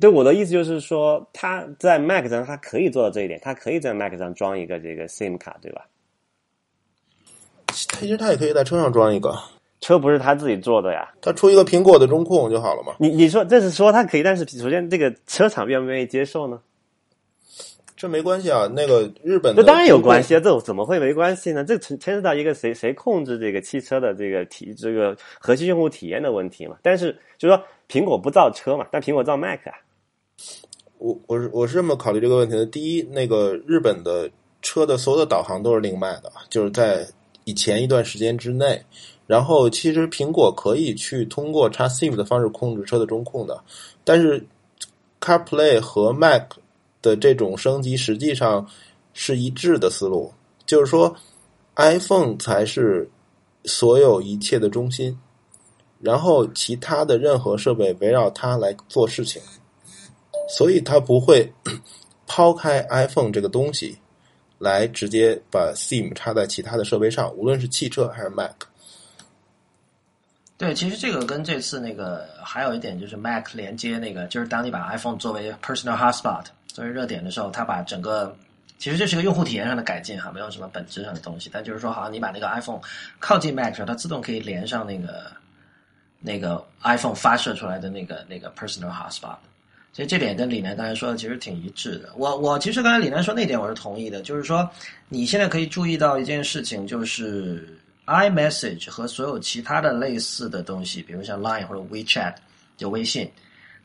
对我的意思就是说，它在 Mac 上它可以做到这一点，它可以在 Mac 上装一个这个 SIM 卡，对吧？其实它也可以在车上装一个。车不是他自己做的呀，他出一个苹果的中控就好了嘛。你你说这是说他可以，但是首先这个车厂愿不愿意接受呢？这没关系啊，那个日本这当然有关系啊，这怎么会没关系呢？这牵牵涉到一个谁谁控制这个汽车的这个体这个核心用户体验的问题嘛。但是就是说苹果不造车嘛，但苹果造 Mac 啊。我我是我是这么考虑这个问题的：第一，那个日本的车的所有的导航都是另卖的，就是在以前一段时间之内。然后，其实苹果可以去通过插 SIM 的方式控制车的中控的，但是 CarPlay 和 Mac 的这种升级实际上是一致的思路，就是说 iPhone 才是所有一切的中心，然后其他的任何设备围绕它来做事情，所以它不会 <clears throat> 抛开 iPhone 这个东西来直接把 SIM 插在其他的设备上，无论是汽车还是 Mac。对，其实这个跟这次那个还有一点就是 Mac 连接那个，就是当你把 iPhone 作为 personal hotspot 作为热点的时候，它把整个其实这是个用户体验上的改进哈，没有什么本质上的东西。但就是说，好像你把那个 iPhone 靠近 Mac 时候，它自动可以连上那个那个 iPhone 发射出来的那个那个 personal hotspot。所以这点跟李楠刚才说的其实挺一致的。我我其实刚才李楠说那点我是同意的，就是说你现在可以注意到一件事情，就是。iMessage 和所有其他的类似的东西，比如像 Line 或者 WeChat，就微信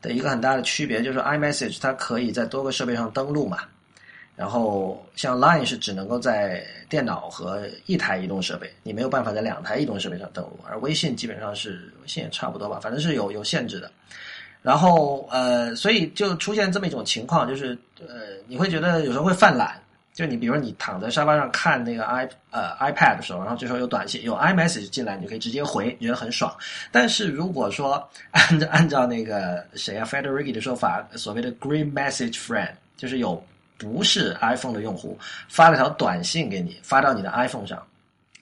的一个很大的区别就是 iMessage 它可以在多个设备上登录嘛，然后像 Line 是只能够在电脑和一台移动设备，你没有办法在两台移动设备上登录，而微信基本上是微信也差不多吧，反正是有有限制的。然后呃，所以就出现这么一种情况，就是呃，你会觉得有时候会犯懒。就你，比如你躺在沙发上看那个 i 呃 iPad 的时候，然后这时候有短信有 iMessage 进来，你就可以直接回，你觉得很爽。但是如果说按照按照那个谁啊 Federici 的说法，所谓的 Green Message Friend，就是有不是 iPhone 的用户发了条短信给你，发到你的 iPhone 上，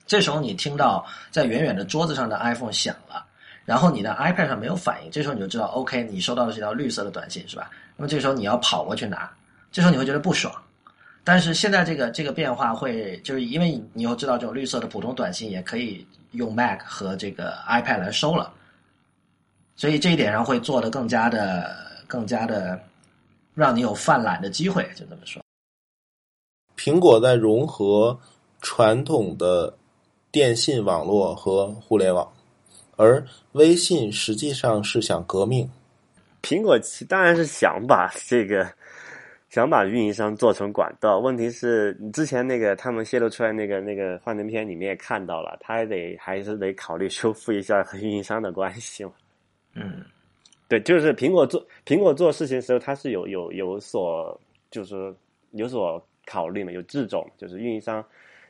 这时候你听到在远远的桌子上的 iPhone 响了，然后你的 iPad 上没有反应，这时候你就知道 OK，你收到的是条绿色的短信是吧？那么这时候你要跑过去拿，这时候你会觉得不爽。但是现在这个这个变化会，就是因为你又知道这种绿色的普通短信也可以用 Mac 和这个 iPad 来收了，所以这一点上会做的更加的更加的让你有犯懒的机会，就这么说。苹果在融合传统的电信网络和互联网，而微信实际上是想革命。苹果当然是想把这个。想把运营商做成管道。问题是，你之前那个他们泄露出来那个那个幻灯片你们也看到了，他还得还是得考虑修复一下和运营商的关系嘛。嗯，<laughs> 对，就是苹果做苹果做事情的时候，它是有有有所就是有所考虑嘛，有这种就是运营商。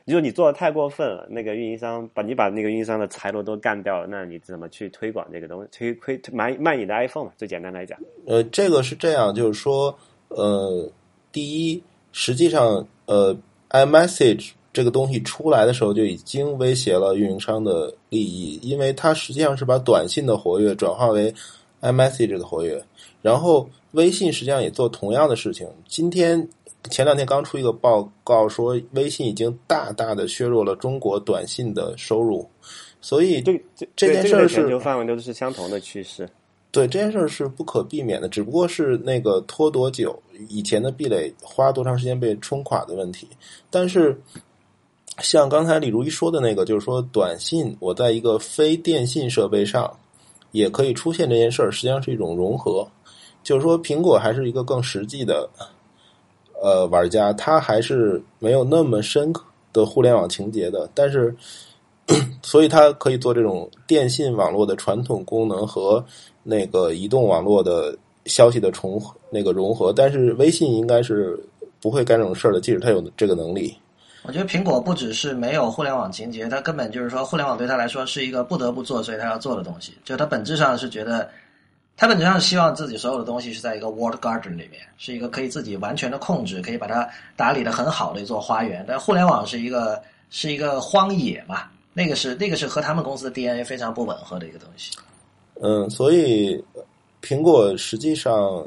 如果你做的太过分了，那个运营商把你把那个运营商的财路都干掉了，那你怎么去推广这个东西？推推卖卖你的 iPhone 嘛？最简单来讲，呃，这个是这样，就是说，呃，第一，实际上，呃，iMessage 这个东西出来的时候就已经威胁了运营商的利益，因为它实际上是把短信的活跃转化为 iMessage 的活跃，然后微信实际上也做同样的事情。今天。前两天刚出一个报告说，微信已经大大的削弱了中国短信的收入，所以这这这件事儿是全球范围都是相同的趋势。对这件事儿是不可避免的，只不过是那个拖多久，以前的壁垒花多长时间被冲垮的问题。但是，像刚才李如一说的那个，就是说短信我在一个非电信设备上也可以出现这件事儿，实际上是一种融合，就是说苹果还是一个更实际的。呃，玩家他还是没有那么深刻的互联网情节的，但是，<coughs> 所以它可以做这种电信网络的传统功能和那个移动网络的消息的重那个融合。但是微信应该是不会干这种事儿的，即使他有这个能力。我觉得苹果不只是没有互联网情节，它根本就是说互联网对他来说是一个不得不做，所以他要做的东西。就它本质上是觉得。他本质上希望自己所有的东西是在一个 walled garden 里面，是一个可以自己完全的控制，可以把它打理的很好的一座花园。但互联网是一个是一个荒野嘛，那个是那个是和他们公司的 DNA 非常不吻合的一个东西。嗯，所以苹果实际上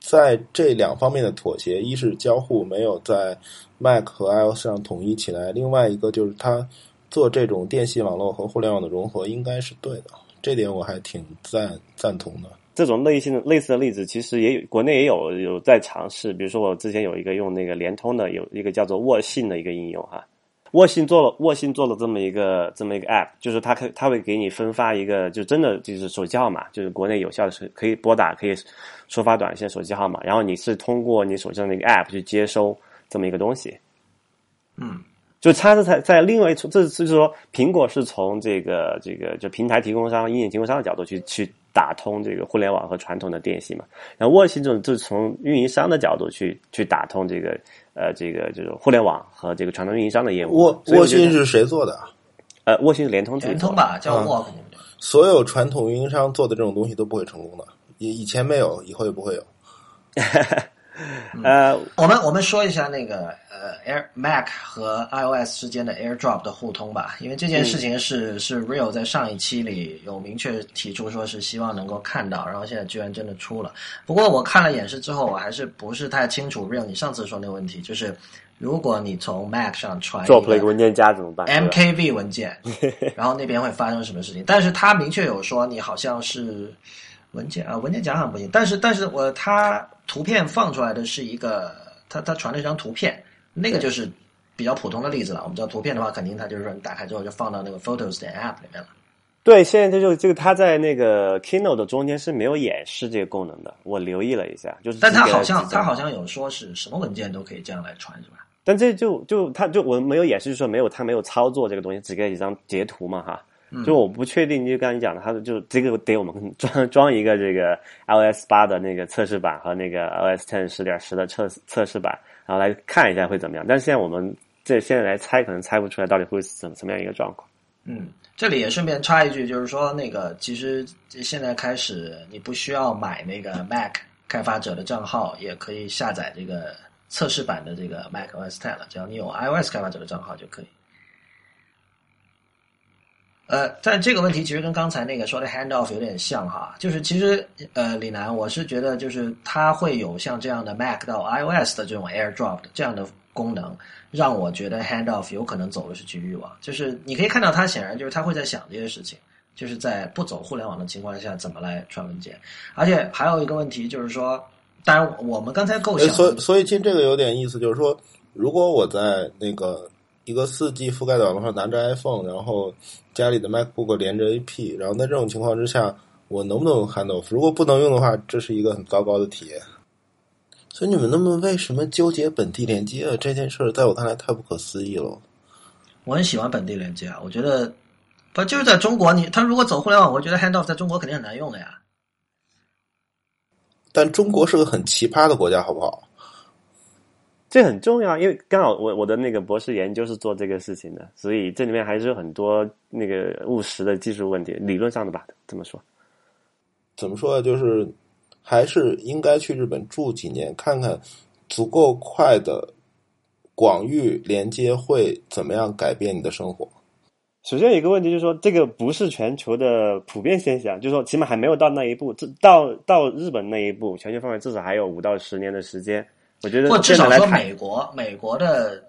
在这两方面的妥协，一是交互没有在 Mac 和 iOS 上统一起来，另外一个就是它做这种电信网络和互联网的融合，应该是对的。这点我还挺赞赞同的。这种类型的类似的例子，其实也有国内也有有在尝试。比如说，我之前有一个用那个联通的，有一个叫做沃信的一个应用哈。沃信做了沃信做了这么一个这么一个 app，就是它可它会给你分发一个，就真的就是手机号码，就是国内有效的是可以拨打、可以收发短信手机号码。然后你是通过你手机上的一个 app 去接收这么一个东西。嗯。就它是在在另外一处，这是说苹果是从这个这个就平台提供商、硬件提供商的角度去去打通这个互联网和传统的电信嘛。然后沃信这种就是从运营商的角度去去打通这个呃这个这种互联网和这个传统运营商的业务。沃沃信是谁做的？呃，沃信是联通联通吧，叫沃。所有传统运营商做的这种东西都不会成功的，以以前没有，以后也不会有。<laughs> 呃，我们我们说一下那个呃，Air Mac 和 iOS 之间的 AirDrop 的互通吧，因为这件事情是是 Real 在上一期里有明确提出说是希望能够看到，然后现在居然真的出了。不过我看了演示之后，我还是不是太清楚 Real 你上次说那个问题，就是如果你从 Mac 上传 drop 了一个文件夹怎么办？MKV 文件，<laughs> 然后那边会发生什么事情？但是他明确有说你好像是文件啊，文件夹好像不行，但是但是我他。图片放出来的是一个，他他传了一张图片，那个就是比较普通的例子了。我们知道图片的话，肯定它就是说你打开之后就放到那个 Photos 的 App 里面了。对，现在这就这个它在那个 Keynote 中间是没有演示这个功能的，我留意了一下，就是。但它好像它好像有说是什么文件都可以这样来传，是吧？但这就就它就我没有演示，就说没有它没有操作这个东西，只给几张截图嘛，哈。就我不确定，就刚才你讲的，它就这个得我们装装一个这个 iOS 八的那个测试版和那个 iOS ten 十点十的测测试版，然后来看一下会怎么样。但是现在我们这现在来猜，可能猜不出来到底会怎怎么样一个状况。嗯，这里也顺便插一句，就是说那个其实现在开始你不需要买那个 Mac 开发者的账号，也可以下载这个测试版的这个 Mac OS ten 了，只要你有 iOS 开发者的账号就可以。呃，但这个问题其实跟刚才那个说的 handoff 有点像哈，就是其实呃，李楠，我是觉得就是它会有像这样的 Mac 到 iOS 的这种 AirDrop 这样的功能，让我觉得 handoff 有可能走的是局域网。就是你可以看到，它显然就是他会在想这些事情，就是在不走互联网的情况下怎么来传文件。而且还有一个问题就是说，当然我们刚才构想，所以所以其实这个有点意思，就是说，如果我在那个。一个四 G 覆盖的网络上拿着 iPhone，然后家里的 MacBook 连着 AP，然后在这种情况之下，我能不能用 Handoff？如果不能用的话，这是一个很糟糕的体验。所以你们那么为什么纠结本地连接啊？这件事儿在我看来太不可思议了。我很喜欢本地连接啊，我觉得不就是在中国，你他如果走互联网，我觉得 handoff 在中国肯定很难用的呀。但中国是个很奇葩的国家，好不好？这很重要，因为刚好我我的那个博士研究是做这个事情的，所以这里面还是有很多那个务实的技术问题，理论上的吧，怎么说。怎么说呢？就是还是应该去日本住几年，看看足够快的广域连接会怎么样改变你的生活。首先有一个问题就是说，这个不是全球的普遍现象，就是说起码还没有到那一步。这到到日本那一步，全球范围至少还有五到十年的时间。我觉得，或至少说美国，美国的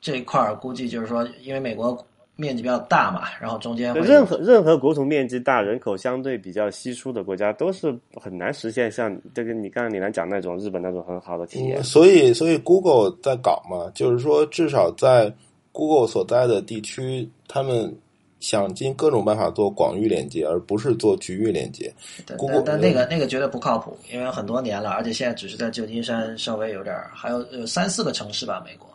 这一块儿估计就是说，因为美国面积比较大嘛，然后中间任何任何国土面积大、人口相对比较稀疏的国家，都是很难实现像这个你刚刚你来讲那种日本那种很好的体验。所以，所以 Google 在搞嘛，就是说至少在 Google 所在的地区，他们。想尽各种办法做广域连接，而不是做局域连接。但但那个那个绝对不靠谱，因为很多年了，而且现在只是在旧金山稍微有点还有有三四个城市吧。美国，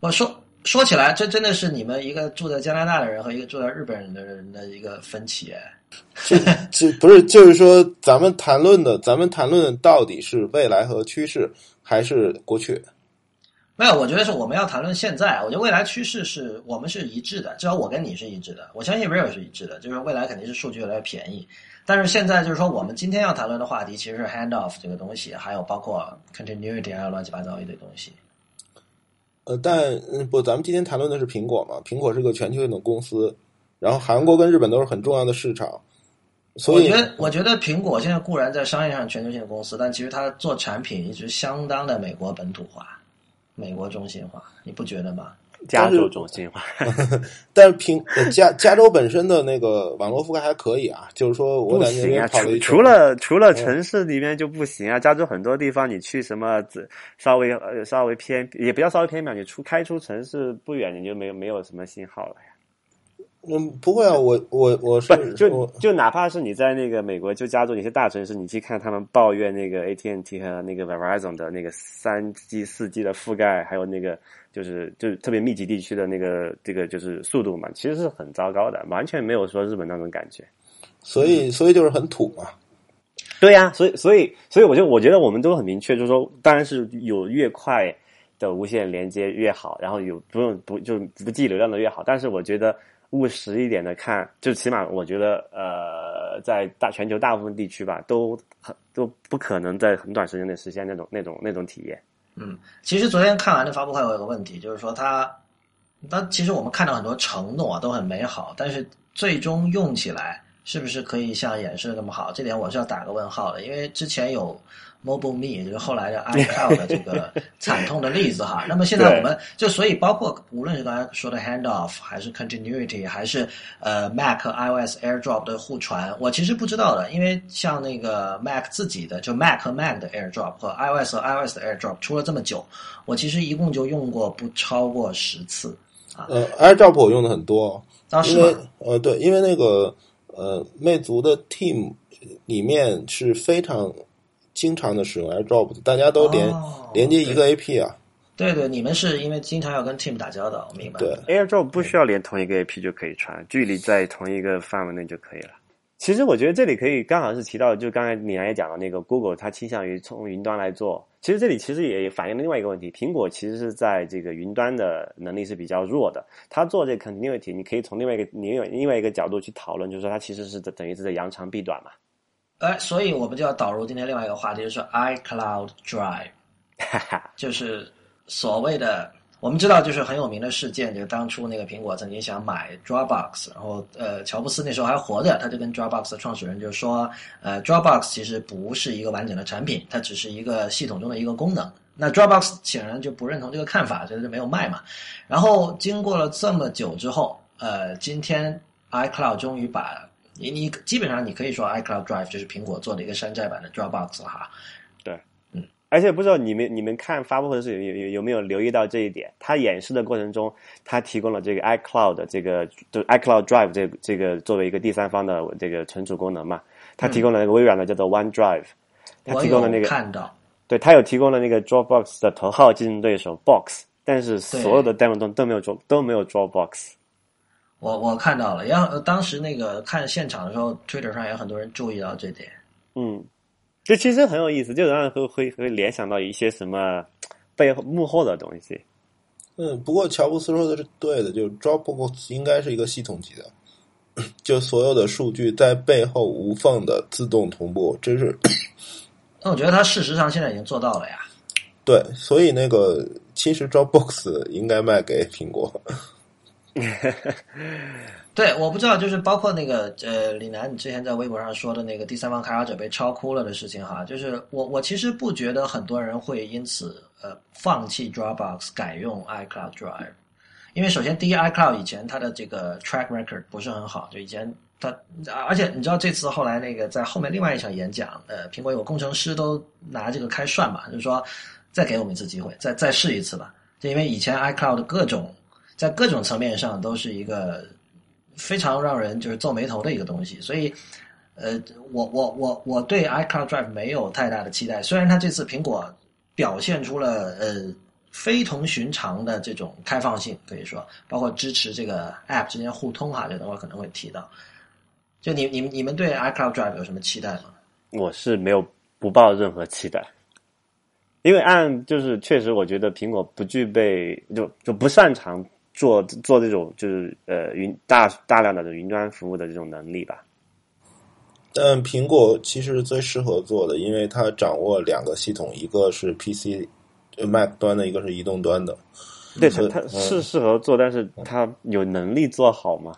我说说起来，这真的是你们一个住在加拿大的人和一个住在日本人的人的一个分歧。这这不是就是说，咱们谈论的，咱们谈论的到底是未来和趋势，还是过去？没有，我觉得是我们要谈论现在。我觉得未来趋势是我们是一致的，至少我跟你是一致的。我相信 Real 是一致的，就是未来肯定是数据越来越便宜。但是现在就是说，我们今天要谈论的话题其实是 handoff 这个东西，还有包括 continuity，还有乱七八糟一堆东西。呃，但不，咱们今天谈论的是苹果嘛？苹果是个全球性的公司，然后韩国跟日本都是很重要的市场。所以，我觉得，我觉得苹果现在固然在商业上全球性的公司，但其实它做产品一直相当的美国本土化。美国中心化，你不觉得吗？加州中心化，<laughs> 但是平加加州本身的那个网络覆盖还可以啊，就是说我感觉除除了除了城市里面就不行啊，加州很多地方你去什么稍微呃稍微偏也不要稍微偏远，你出开出城市不远你就没有没有什么信号了呀。嗯，不会啊，我我我是就就哪怕是你在那个美国，就加州一些大城市，你去看他们抱怨那个 AT&T 和那个 Verizon 的那个三 G、四 G 的覆盖，还有那个就是就是特别密集地区的那个这个就是速度嘛，其实是很糟糕的，完全没有说日本那种感觉。所以，所以就是很土嘛。对呀，所以所以所以，我就我觉得我们都很明确，就是说，当然是有越快的无线连接越好，然后有不用不就不计流量的越好，但是我觉得。务实一点的看，就起码我觉得，呃，在大全球大部分地区吧，都很都不可能在很短时间内实现那种那种那种体验。嗯，其实昨天看完的发布会，我有个问题，就是说它，它其实我们看到很多承诺都很美好，但是最终用起来是不是可以像演示的那么好？这点我是要打个问号的，因为之前有。Mobile Me 就是后来的 <laughs> iCloud 的这个惨痛的例子哈。那么现在我们就所以包括无论是刚才说的 Handoff，还是 Continuity，还是呃 Mac iOS AirDrop 的互传，我其实不知道的，因为像那个 Mac 自己的就 Mac 和 Mac 的 AirDrop 和 iOS 和 iOS 的 AirDrop 出了这么久，我其实一共就用过不超过十次啊。呃，AirDrop 我用的很多，因为呃对，因为那个呃魅族的 Team 里面是非常。经常的使用 AirDrop，大家都连连接一个 AP 啊。对对，你们是因为经常要跟 Team 打交道，我明白。对，AirDrop 不需要连同一个 AP 就可以传，距离在同一个范围内就可以了。其实我觉得这里可以刚好是提到，就刚才李楠也讲了，那个 Google 它倾向于从云端来做。其实这里其实也反映了另外一个问题，苹果其实是在这个云端的能力是比较弱的。它做这 Continuity，你可以从另外一个另外另外一个角度去讨论，就是说它其实是等于是在扬长避短嘛。哎，所以我们就要导入今天另外一个话题，就是 iCloud Drive，<laughs> 就是所谓的我们知道，就是很有名的事件，就是当初那个苹果曾经想买 Dropbox，然后呃，乔布斯那时候还活着，他就跟 Dropbox 的创始人就说，呃，Dropbox 其实不是一个完整的产品，它只是一个系统中的一个功能。那 Dropbox 显然就不认同这个看法，觉得就没有卖嘛。然后经过了这么久之后，呃，今天 iCloud 终于把你你基本上你可以说 iCloud Drive 就是苹果做的一个山寨版的 Dropbox 哈，而且不知道你们你们看发布会的时候有有有没有留意到这一点？它演示的过程中，它提供了这个 iCloud 这个就 iCloud Drive 这这个作为一个第三方的这个存储功能嘛，它提供了那个微软的叫做 OneDrive，它提供了那个看到对，它有提供了那个 Dropbox 的头号竞争对手 Box，但是所有的 demo 中都没有 Drop 都没有 Dropbox。我我看到了，然后当时那个看现场的时候，Twitter 上也有很多人注意到这点。嗯，这其实很有意思，就让人会会会联想到一些什么背后幕后的东西。嗯，不过乔布斯说的是对的，就 Dropbox 应该是一个系统级的，就所有的数据在背后无缝的自动同步，这是。那我觉得他事实上现在已经做到了呀。对，所以那个其实 Dropbox 应该卖给苹果。<laughs> 对，我不知道，就是包括那个呃，李楠，你之前在微博上说的那个第三方开发者被超哭了的事情哈，就是我我其实不觉得很多人会因此呃放弃 Dropbox 改用 iCloud Drive，因为首先第一 iCloud 以前它的这个 track record 不是很好，就以前它而且你知道这次后来那个在后面另外一场演讲，呃，苹果有工程师都拿这个开涮嘛，就是说再给我们一次机会，再再试一次吧，就因为以前 iCloud 的各种在各种层面上都是一个。非常让人就是皱眉头的一个东西，所以，呃，我我我我对 iCloud Drive 没有太大的期待。虽然它这次苹果表现出了呃非同寻常的这种开放性，可以说包括支持这个 App 之间互通哈，这等会可能会提到。就你你你们对 iCloud Drive 有什么期待吗？我是没有不抱任何期待，因为按就是确实我觉得苹果不具备就就不擅长。做做这种就是呃云大大量的云端服务的这种能力吧，但苹果其实最适合做的，因为它掌握两个系统，一个是 PC Mac 端的，一个是移动端的。对，它它是适合做，但是它有能力做好吗？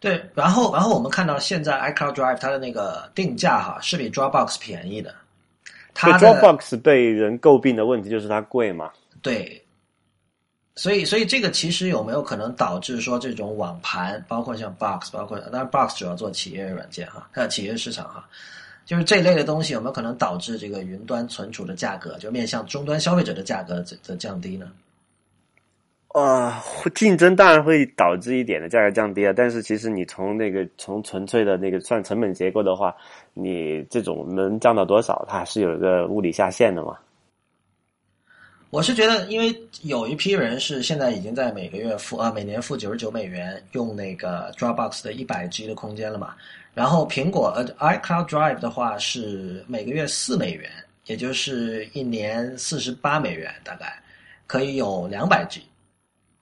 对，然后然后我们看到现在 iCloud Drive 它的那个定价哈是比 Dropbox 便宜的。它 Dropbox 被人诟病的问题就是它贵嘛？对。所以，所以这个其实有没有可能导致说这种网盘，包括像 Box，包括当然 Box 主要做企业软件哈，它企业市场哈，就是这一类的东西有没有可能导致这个云端存储的价格，就面向终端消费者的价格的降低呢？啊，竞争当然会导致一点的价格降低啊，但是其实你从那个从纯粹的那个算成本结构的话，你这种能降到多少，它还是有一个物理下限的嘛。我是觉得，因为有一批人是现在已经在每个月付啊，每年付九十九美元用那个 Dropbox 的一百 G 的空间了嘛。然后苹果呃 iCloud Drive 的话是每个月四美元，也就是一年四十八美元，大概可以有两百 G。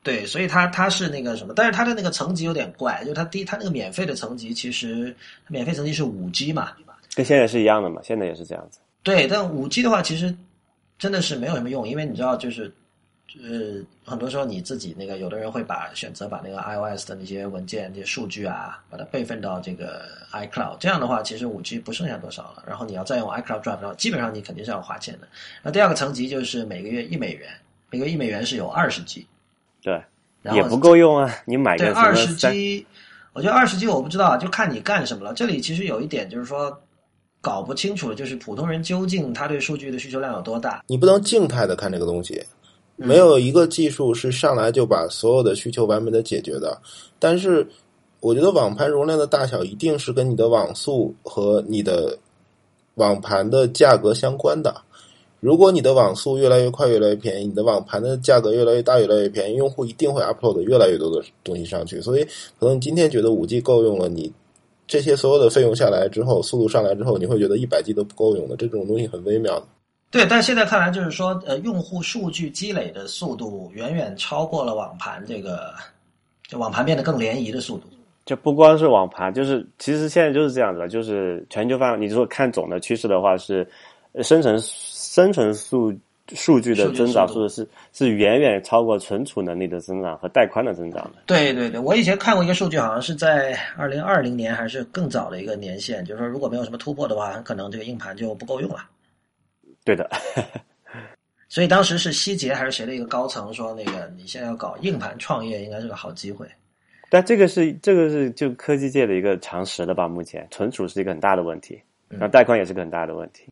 对，所以它它是那个什么，但是它的那个层级有点怪，就是它第一，它那个免费的层级其实免费层级是五 G 嘛，跟现在是一样的嘛，现在也是这样子。对，但五 G 的话其实。真的是没有什么用，因为你知道，就是，呃，很多时候你自己那个，有的人会把选择把那个 iOS 的那些文件、那些数据啊，把它备份到这个 iCloud，这样的话，其实五 G 不剩下多少了。然后你要再用 iCloud Drive 的话，基本上你肯定是要花钱的。那第二个层级就是每个月一美元，每个月一美元是有二十 G，对，也不够用啊。你买个二十 G，我觉得二十 G 我不知道，就看你干什么了。这里其实有一点就是说。搞不清楚的，就是普通人究竟他对数据的需求量有多大？你不能静态的看这个东西，没有一个技术是上来就把所有的需求完美的解决的。但是，我觉得网盘容量的大小一定是跟你的网速和你的网盘的价格相关的。如果你的网速越来越快、越来越便宜，你的网盘的价格越来越大、越来越便宜，用户一定会 upload 越来越多的东西上去。所以，可能你今天觉得五 G 够用了，你。这些所有的费用下来之后，速度上来之后，你会觉得一百 G 都不够用的。这种东西很微妙的。对，但现在看来就是说，呃，用户数据积累的速度远远超过了网盘这个，就网盘变得更联谊的速度。就不光是网盘，就是其实现在就是这样子，就是全球范围，你如果看总的趋势的话，是生成生成速。数据的增长，度是是远远超过存储能力的增长和带宽的增长的。对对对，我以前看过一个数据，好像是在二零二零年还是更早的一个年限，就是说如果没有什么突破的话，很可能这个硬盘就不够用了。对的，所以当时是希捷还是谁的一个高层说，那个你现在要搞硬盘创业，应该是个好机会。但这个是这个是就科技界的一个常识了吧？目前存储是一个很大的问题，那带宽也是个很大的问题。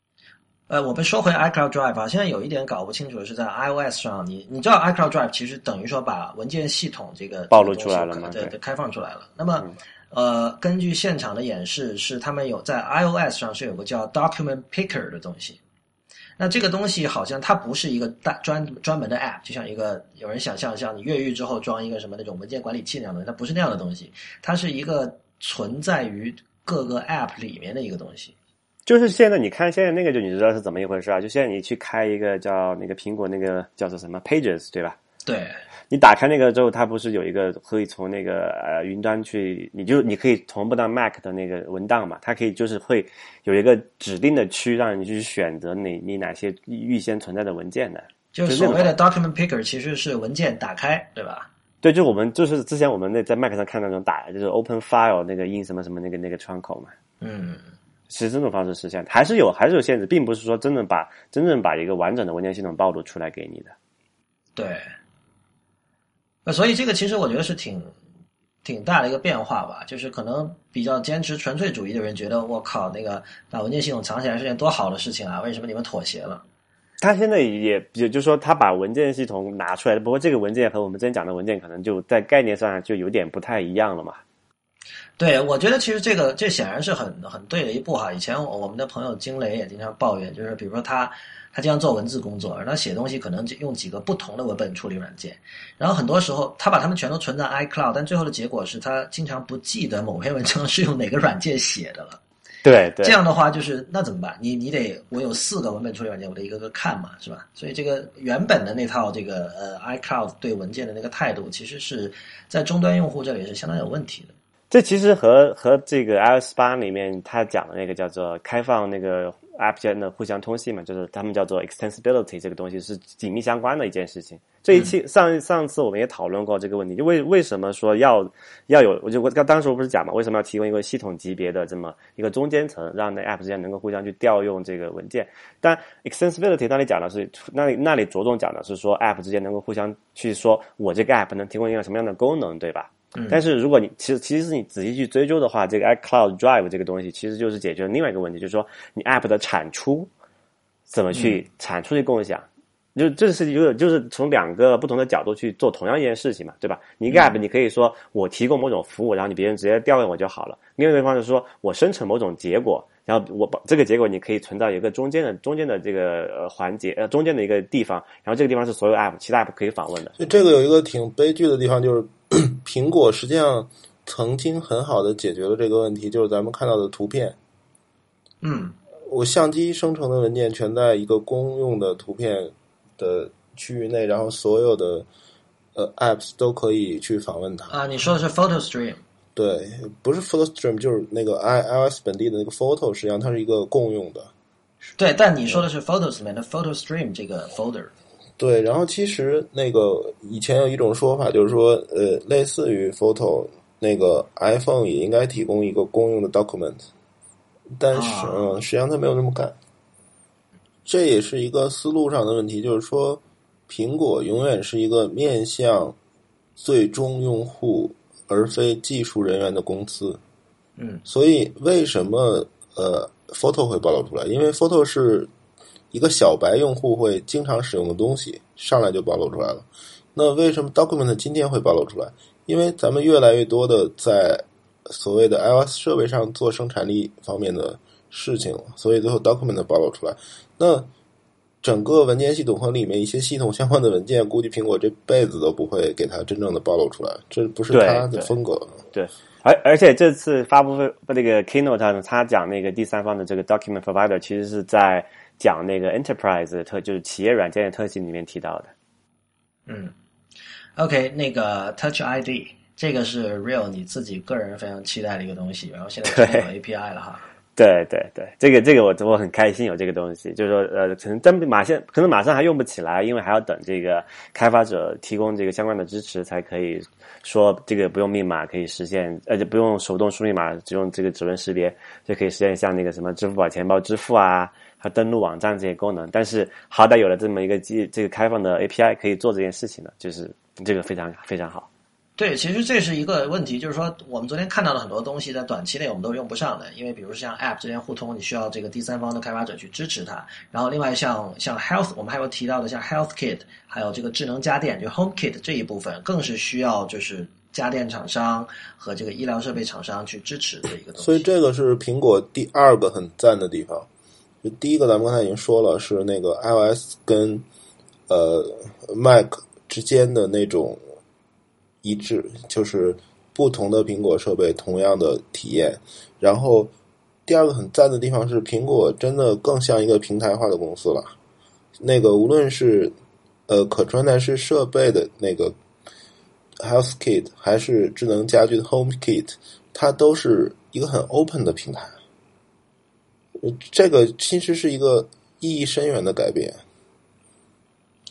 呃，我们说回 iCloud Drive 啊，现在有一点搞不清楚的是，在 iOS 上，你你知道 iCloud Drive 其实等于说把文件系统这个暴露出来了吗？对对，开放出来了。那么，呃，根据现场的演示，是他们有在 iOS 上是有个叫 Document Picker 的东西。那这个东西好像它不是一个大专专门的 App，就像一个有人想象像你越狱之后装一个什么那种文件管理器那样的，它不是那样的东西，它是一个存在于各个 App 里面的一个东西。就是现在，你看现在那个，就你知道是怎么一回事啊？就现在你去开一个叫那个苹果那个叫做什么 Pages，对吧？对。你打开那个之后，它不是有一个可以从那个呃云端去，你就你可以同步到 Mac 的那个文档嘛？它可以就是会有一个指定的区，让你去选择你你哪些预先存在的文件的。就是所谓的 Document Picker，其实是文件打开，对吧？对，就我们就是之前我们那在 Mac 上看那种打，就是 Open File 那个 in 什么什么那个那个窗口嘛。嗯。是这种方式实现，还是有还是有限制，并不是说真正把真正把一个完整的文件系统暴露出来给你的。对，那所以这个其实我觉得是挺挺大的一个变化吧，就是可能比较坚持纯粹主义的人觉得，我靠，那个把文件系统藏起来是件多好的事情啊，为什么你们妥协了？他现在也也就是说，他把文件系统拿出来不过这个文件和我们之前讲的文件可能就在概念上就有点不太一样了嘛。对，我觉得其实这个这显然是很很对的一步哈。以前我们的朋友金雷也经常抱怨，就是比如说他他经常做文字工作，他写东西可能用几个不同的文本处理软件，然后很多时候他把它们全都存在 iCloud，但最后的结果是他经常不记得某篇文章是用哪个软件写的了。对对，这样的话就是那怎么办？你你得我有四个文本处理软件，我得一个个看嘛，是吧？所以这个原本的那套这个呃 iCloud 对文件的那个态度，其实是在终端用户这里是相当有问题的。这其实和和这个 iOS 八里面他讲的那个叫做开放那个 App 间的互相通信嘛，就是他们叫做 extensibility 这个东西是紧密相关的一件事情。这一期上上次我们也讨论过这个问题，就为为什么说要要有，我就我刚当时我不是讲嘛，为什么要提供一个系统级别的这么一个中间层，让那 App 之间能够互相去调用这个文件？但 extensibility 那里讲的是那里那里着重讲的是说 App 之间能够互相去说，我这个 App 能提供一个什么样的功能，对吧？但是如果你其实其实你仔细去追究的话，这个 iCloud Drive 这个东西其实就是解决另外一个问题，就是说你 App 的产出怎么去产出去共享，就这是有点就是从两个不同的角度去做同样一件事情嘛，对吧？你一个 App 你可以说我提供某种服务，然后你别人直接调用我就好了；另外一个方式说我生成某种结果，然后我把这个结果你可以存到一个中间的中间的这个呃环节呃中间的一个地方，然后这个地方是所有 App 其他 App 可以访问的。所以这个有一个挺悲剧的地方就是。<clears throat> 苹果实际上曾经很好的解决了这个问题，就是咱们看到的图片。嗯，我相机生成的文件全在一个公用的图片的区域内，然后所有的呃 apps 都可以去访问它。啊，你说的是 Photo Stream？对，不是 Photo Stream，就是那个 i iOS 本地的那个 Photo，实际上它是一个共用的。对，但你说的是 Photos 里面的 Photo Stream 这个 folder。对，然后其实那个以前有一种说法，就是说，呃，类似于 Photo 那个 iPhone 也应该提供一个公用的 Document，但是嗯，实际上它没有那么干。这也是一个思路上的问题，就是说，苹果永远是一个面向最终用户而非技术人员的工资。嗯，所以为什么呃 Photo 会暴露出来？因为 Photo 是。一个小白用户会经常使用的东西，上来就暴露出来了。那为什么 Document 今天会暴露出来？因为咱们越来越多的在所谓的 iOS 设备上做生产力方面的事情了，所以最后 Document 暴露出来。那整个文件系统和里面一些系统相关的文件，估计苹果这辈子都不会给它真正的暴露出来，这不是它的风格。对，而而且这次发布会那个 Keynote 他讲那个第三方的这个 Document Provider，其实是在。讲那个 enterprise 的特就是企业软件的特性里面提到的，嗯，OK，那个 Touch ID 这个是 Real 你自己个人非常期待的一个东西，然后现在有 API 了哈。对对对，这个这个我我很开心有这个东西，就是说呃，可能真马现可能马上还用不起来，因为还要等这个开发者提供这个相关的支持，才可以说这个不用密码可以实现，而且不用手动输密码，只用这个指纹识别就可以实现像那个什么支付宝钱包支付啊。和登录网站这些功能，但是好歹有了这么一个机这个开放的 API 可以做这件事情了，就是这个非常非常好。对，其实这是一个问题，就是说我们昨天看到了很多东西，在短期内我们都用不上的，因为比如像 App 之间互通，你需要这个第三方的开发者去支持它。然后另外像像 Health，我们还有提到的像 Health Kit，还有这个智能家电就 Home Kit 这一部分，更是需要就是家电厂商和这个医疗设备厂商去支持的一个东西。所以这个是苹果第二个很赞的地方。就第一个，咱们刚才已经说了，是那个 iOS 跟呃 Mac 之间的那种一致，就是不同的苹果设备同样的体验。然后第二个很赞的地方是，苹果真的更像一个平台化的公司了。那个无论是呃可穿戴式设备的那个 Health Kit，还是智能家居的 Home Kit，它都是一个很 open 的平台。这个其实是一个意义深远的改变。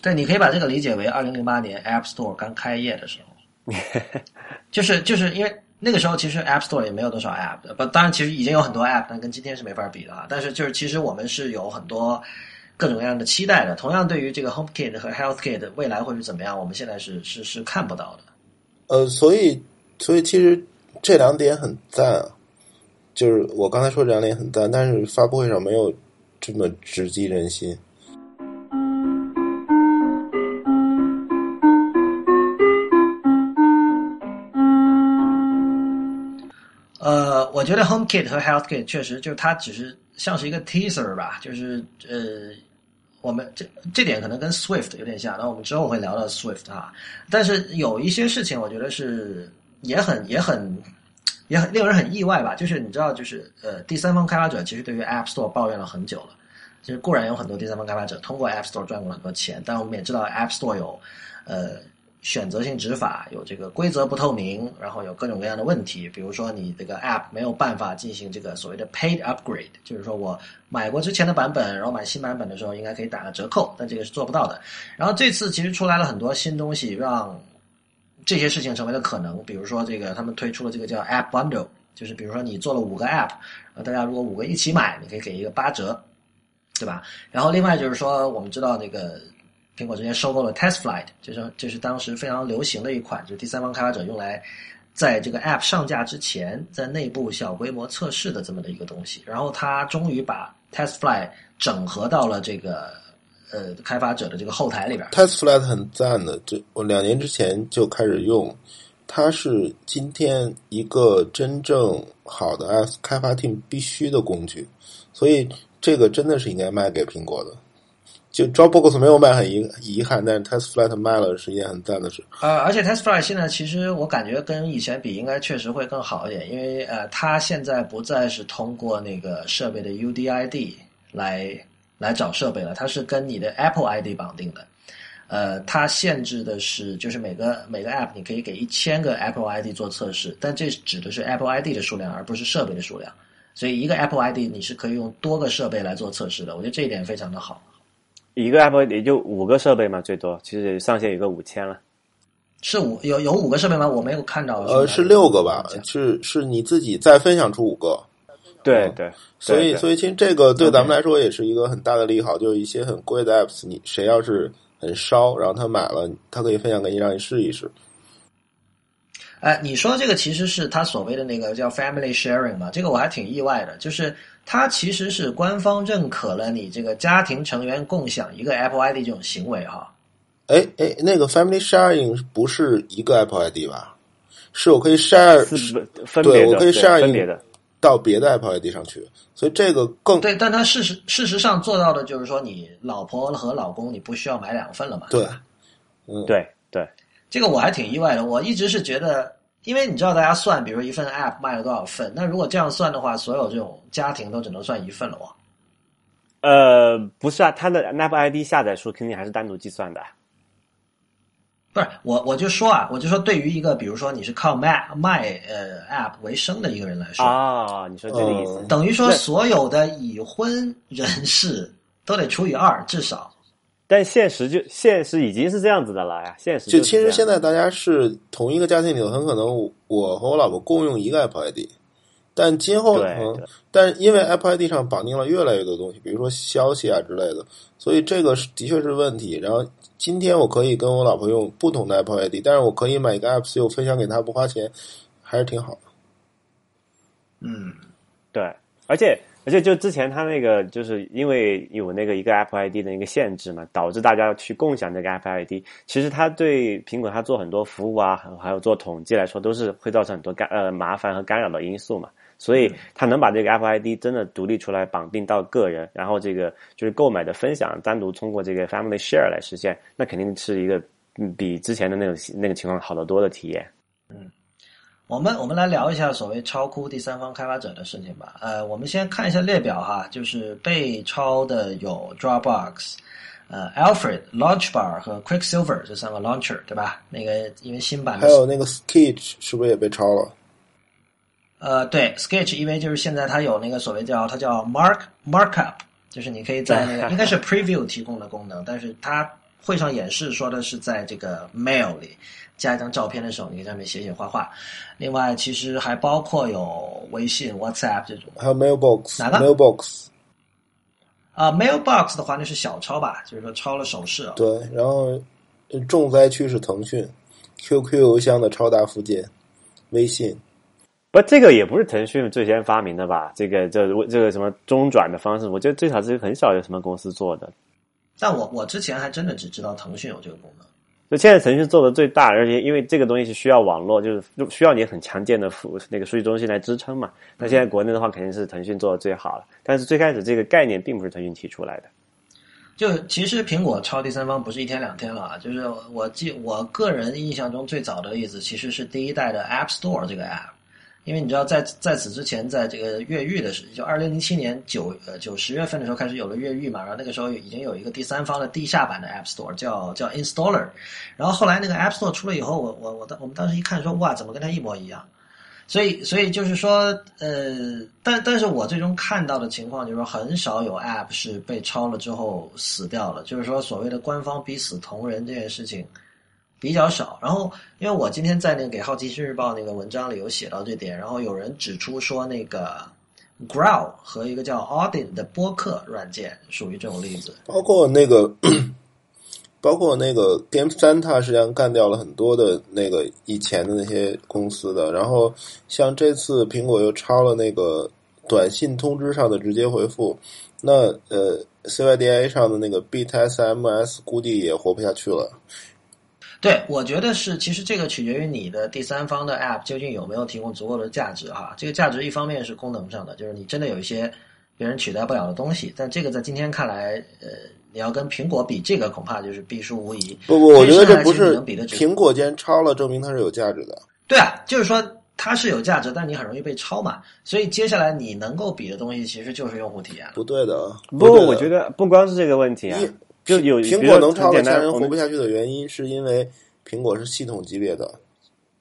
对，你可以把这个理解为二零零八年 App Store 刚开业的时候，<laughs> 就是就是因为那个时候其实 App Store 也没有多少 App 的，不，当然其实已经有很多 App，但跟今天是没法比的啊。但是就是其实我们是有很多各种各样的期待的。同样，对于这个 Home Kit 和 Health Kit 未来会是怎么样，我们现在是是是看不到的。呃，所以所以其实这两点很赞啊。就是我刚才说这两点很赞，但是发布会上没有这么直击人心。呃，我觉得 Home Kit 和 Health Kit 确实就是它只是像是一个 teaser 吧，就是呃，我们这这点可能跟 Swift 有点像，那我们之后会聊到 Swift 啊。但是有一些事情，我觉得是也很也很。也很令人很意外吧？就是你知道，就是呃，第三方开发者其实对于 App Store 抱怨了很久了。其实固然有很多第三方开发者通过 App Store 赚过很多钱，但我们也知道 App Store 有呃选择性执法，有这个规则不透明，然后有各种各样的问题。比如说，你这个 App 没有办法进行这个所谓的 Paid Upgrade，就是说我买过之前的版本，然后买新版本的时候应该可以打个折扣，但这个是做不到的。然后这次其实出来了很多新东西，让这些事情成为了可能，比如说这个他们推出了这个叫 App Bundle，就是比如说你做了五个 App，大家如果五个一起买，你可以给一个八折，对吧？然后另外就是说，我们知道那个苹果之前收购了 TestFlight，就是这是当时非常流行的一款，就是第三方开发者用来在这个 App 上架之前，在内部小规模测试的这么的一个东西。然后它终于把 TestFlight 整合到了这个。呃，开发者的这个后台里边，TestFlight 很赞的。这我两年之前就开始用，它是今天一个真正好的 S 开发 team 必须的工具，所以这个真的是应该卖给苹果的。就 Dropbox 没有卖很遗遗憾，但是 TestFlight 卖了是一件很赞的事。呃，而且 TestFlight 现在其实我感觉跟以前比，应该确实会更好一点，因为呃，它现在不再是通过那个设备的 UDID 来。来找设备了，它是跟你的 Apple ID 绑定的，呃，它限制的是就是每个每个 App 你可以给一千个 Apple ID 做测试，但这指的是 Apple ID 的数量，而不是设备的数量。所以一个 Apple ID 你是可以用多个设备来做测试的，我觉得这一点非常的好。一个 Apple 也就五个设备嘛，最多，其实上限有个五千了。是五有有五个设备吗？我没有看到。呃，是六个吧？是是你自己再分享出五个。对对，所以所以其实这个对咱们来说也是一个很大的利好，就是一些很贵的 apps，你谁要是很烧，然后他买了，他可以分享给你，让你试一试。哎，你说这个其实是他所谓的那个叫 family sharing 嘛？这个我还挺意外的，就是它其实是官方认可了你这个家庭成员共享一个 Apple ID 这种行为哈。哎哎，那个 family sharing 不是一个 Apple ID 吧？是我可以 share，对，我可以 share 分别的。到别的 Apple ID 上去，所以这个更对。但它事实事实上做到的就是说，你老婆和老公你不需要买两份了嘛？对，嗯，对对。这个我还挺意外的。我一直是觉得，因为你知道大家算，比如一份 App 卖了多少份，那如果这样算的话，所有这种家庭都只能算一份了哇。呃，不是啊，它的 App ID 下载数肯定还是单独计算的。不是我，我就说啊，我就说，对于一个比如说你是靠卖卖呃 App 为生的一个人来说啊，你说这个意思，等于说所有的已婚人士都得除以二，至少。但现实就现实已经是这样子的了呀，现实就其实现在大家是同一个家庭里头，很可能我和我老婆共用一个 Apple ID，但今后，但因为 Apple ID 上绑定了越来越多东西，比如说消息啊之类的，所以这个是的确是问题。然后今天我可以跟我老婆用不同的 Apple ID，但是我可以买一个 App Store 分享给她不花钱，还是挺好的。嗯，对，而且而且就之前他那个就是因为有那个一个 Apple ID 的一个限制嘛，导致大家去共享这个 Apple ID。其实它对苹果它做很多服务啊，还有做统计来说，都是会造成很多干呃麻烦和干扰的因素嘛。所以它能把这个 Apple ID 真的独立出来绑定到个人，然后这个就是购买的分享单独通过这个 Family Share 来实现，那肯定是一个比之前的那种那个情况好得多的体验。嗯我们我们来聊一下所谓超酷第三方开发者的事情吧。呃，我们先看一下列表哈，就是被抄的有 Dropbox、呃 Alfred、Launchbar 和 Quicksilver 这三个 launcher，对吧？那个因为新版的还有那个 Sketch 是不是也被抄了？呃，对，Sketch 因为就是现在它有那个所谓叫它叫 Mark Markup，就是你可以在那个 <laughs> 应该是 Preview 提供的功能，但是它会上演示说的是在这个 Mail 里加一张照片的时候，你可以在上面写写画画。另外，其实还包括有微信、WhatsApp 这种。还有 Mailbox 哪个 Mailbox 啊、m a i l b o x 的话那是小抄吧，就是说抄了手势啊。对，然后呃重灾区是腾讯 QQ 邮箱的超大附件，微信不，这个也不是腾讯最先发明的吧？这个这这个什么中转的方式，我觉得最少是很少有什么公司做的。但我我之前还真的只知道腾讯有这个功能。就现在腾讯做的最大，而且因为这个东西是需要网络，就是需要你很强健的服那个数据中心来支撑嘛。那现在国内的话，肯定是腾讯做的最好了。但是最开始这个概念并不是腾讯提出来的。就其实苹果超第三方不是一天两天了啊，就是我记我个人印象中最早的例子其实是第一代的 App Store 这个 App，因为你知道在在此之前，在这个越狱的时，就二零零七年九呃九十月份的时候开始有了越狱嘛，然后那个时候已经有一个第三方的地下版的 App Store 叫叫 Installer，然后后来那个 App Store 出了以后，我我我当我们当时一看说哇，怎么跟它一模一样？所以，所以就是说，呃，但但是我最终看到的情况就是说，很少有 App 是被抄了之后死掉了。就是说，所谓的官方逼死同人这件事情比较少。然后，因为我今天在那个给《好奇心日报》那个文章里有写到这点，然后有人指出说，那个 Growl 和一个叫 Audin 的播客软件属于这种例子。包括那个，包括那个 Game 三，它实际上干掉了很多的那个以前的那些公司的。然后像这次苹果又抄了那个短信通知上的直接回复，那呃 CYDA 上的那个 BTSMS，估计也活不下去了。对，我觉得是，其实这个取决于你的第三方的 App 究竟有没有提供足够的价值哈。这个价值一方面是功能上的，就是你真的有一些别人取代不了的东西，但这个在今天看来，呃，你要跟苹果比，这个恐怕就是必输无疑。不不，我觉得这不是能比的苹果既然抄了，证明它是有价值的。对啊，就是说它是有价值，但你很容易被超嘛。所以接下来你能够比的东西，其实就是用户体验了。不对的，不对的我觉得不光是这个问题啊一，就有苹果能抄了很简单我们其他人活不下去的原因，是因为苹果是系统级别的，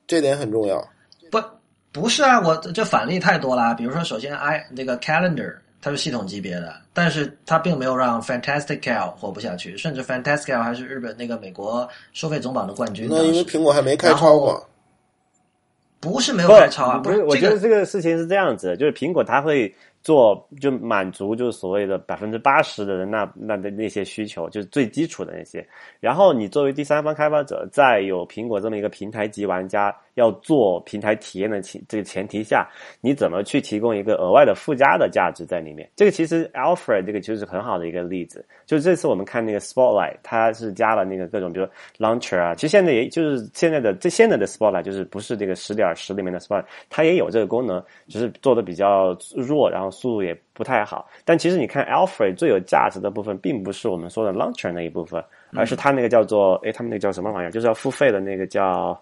这点很重要。不，不是啊，我这反例太多了。比如说，首先 i 那个 Calendar 它是系统级别的，但是它并没有让 Fantastic Cal 活不下去，甚至 Fantastic Cal 还是日本那个美国收费总榜的冠军。那因为苹果还没开超过。不是没有开超啊，是不是，我觉得这个事情是这样子，就是苹果它会做，就满足就是所谓的百分之八十的人那那的那些需求，就是最基础的那些。然后你作为第三方开发者，在有苹果这么一个平台级玩家要做平台体验的前这个前提下，你怎么去提供一个额外的附加的价值在里面？这个其实 Alfred 这个就是很好的一个例子。就这次我们看那个 Spotlight，它是加了那个各种，比如 Launcher 啊，其实现在也就是现在的这现在的 Spotlight 就是不是这个十点十里面的 Spotlight，它也有这个功能，只是做的比较弱，然后速度也不太好。但其实你看 Alfred 最有价值的部分，并不是我们说的 Launcher 那一部分，而是它那个叫做哎，他们那个叫什么玩意儿，就是要付费的那个叫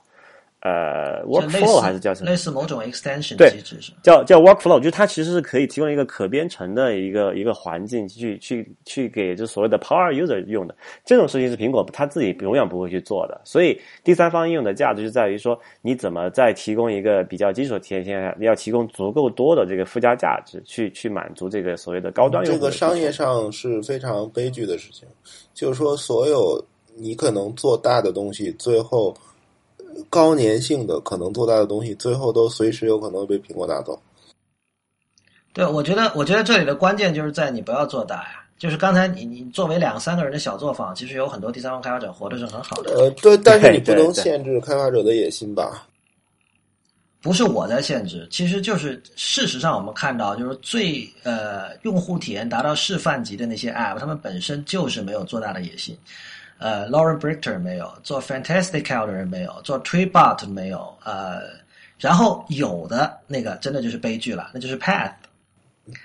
呃 Workflow 还是叫什么？类似某种 extension 对机制是？叫叫 workflow，就是它其实是可以提供一个可编程的一个一个环境去去去给就所谓的 power user 用的。这种事情是苹果它自己永远不会去做的。所以第三方应用的价值就在于说，你怎么在提供一个比较基础的体验下，你要提供足够多的这个附加价值，去去满足这个所谓的高端用这户这。个商业上是非常悲剧的事情，就是说，所有你可能做大的东西，最后呃高粘性的可能做大的东西，最后都随时有可能被苹果拿走。对，我觉得，我觉得这里的关键就是在你不要做大呀。就是刚才你你作为两三个人的小作坊，其实有很多第三方开发者活的是很好的。呃，对，但是你不能限制开发者的野心吧？不是我在限制，其实就是事实上我们看到，就是最呃用户体验达到示范级的那些 App，他们本身就是没有做大的野心。呃，Lauren Brichter 没有做 Fantastical 的人没有做 Tweetbot 没有，呃，然后有的那个真的就是悲剧了，那就是 Path。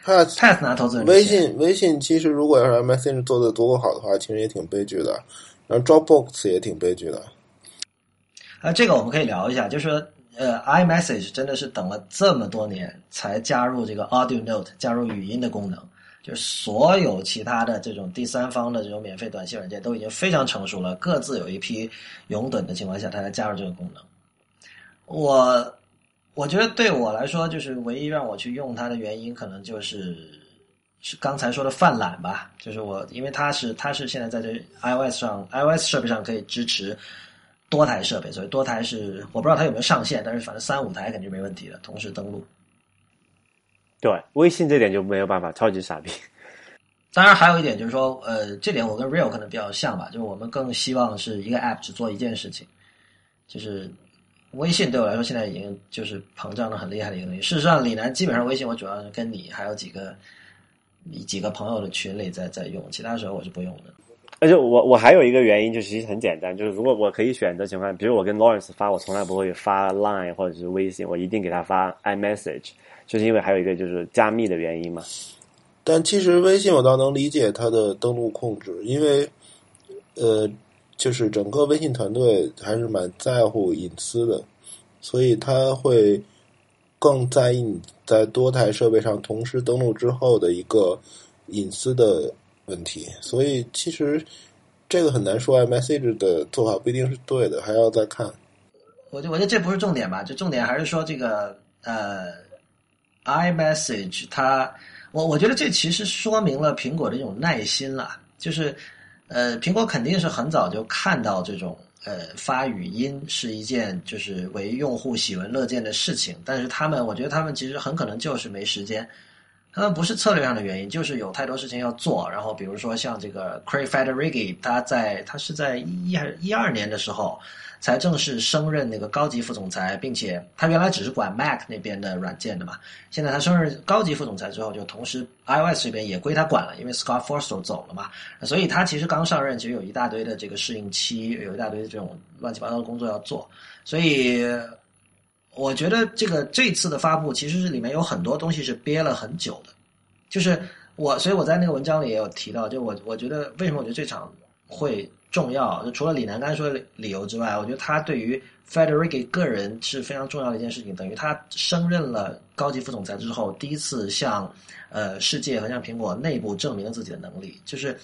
它 Path 拿投资人微信微信其实如果要是 MSN 做的足够好的话，其实也挺悲剧的。然后 Dropbox 也挺悲剧的。啊，这个我们可以聊一下，就是说，呃，iMessage 真的是等了这么多年才加入这个 Audio Note，加入语音的功能。就是所有其他的这种第三方的这种免费短信软件都已经非常成熟了，各自有一批拥趸的情况下，它才加入这个功能。我我觉得对我来说，就是唯一让我去用它的原因，可能就是是刚才说的泛滥吧。就是我因为它是它是现在在这 iOS 上 iOS 设备上可以支持多台设备，所以多台是我不知道它有没有上限，但是反正三五台肯定没问题的，同时登录。对，微信这点就没有办法，超级傻逼。<laughs> 当然，还有一点就是说，呃，这点我跟 Real 可能比较像吧，就是我们更希望是一个 App 只做一件事情，就是微信对我来说现在已经就是膨胀的很厉害的一个东西。事实上，李楠基本上微信我主要是跟你还有几个几个朋友的群里在在用，其他时候我是不用的。而且我我还有一个原因，就其实很简单，就是如果我可以选择情况，比如我跟 Lawrence 发，我从来不会发 Line 或者是微信，我一定给他发 iMessage，就是因为还有一个就是加密的原因嘛。但其实微信我倒能理解它的登录控制，因为呃，就是整个微信团队还是蛮在乎隐私的，所以他会更在意你在多台设备上同时登录之后的一个隐私的问题。所以其实这个很难说，iMessage 的做法不一定是对的，还要再看。我觉我觉得这不是重点吧，就重点还是说这个呃，iMessage 它，我我觉得这其实说明了苹果的一种耐心了，就是呃，苹果肯定是很早就看到这种呃发语音是一件就是为用户喜闻乐见的事情，但是他们我觉得他们其实很可能就是没时间。他们不是策略上的原因，就是有太多事情要做。然后比如说像这个 Craig Federighi，他在他是在一还是一二年的时候才正式升任那个高级副总裁，并且他原来只是管 Mac 那边的软件的嘛，现在他升任高级副总裁之后，就同时 iOS 这边也归他管了，因为 Scott Forstall 走了嘛，所以他其实刚上任，其实有一大堆的这个适应期，有一大堆的这种乱七八糟的工作要做，所以。我觉得这个这次的发布其实是里面有很多东西是憋了很久的，就是我，所以我在那个文章里也有提到，就我我觉得为什么我觉得这场会重要，就除了李楠刚才说的理由之外，我觉得他对于 Federici 个人是非常重要的一件事情，等于他升任了高级副总裁之后，第一次向呃世界和向苹果内部证明了自己的能力，就是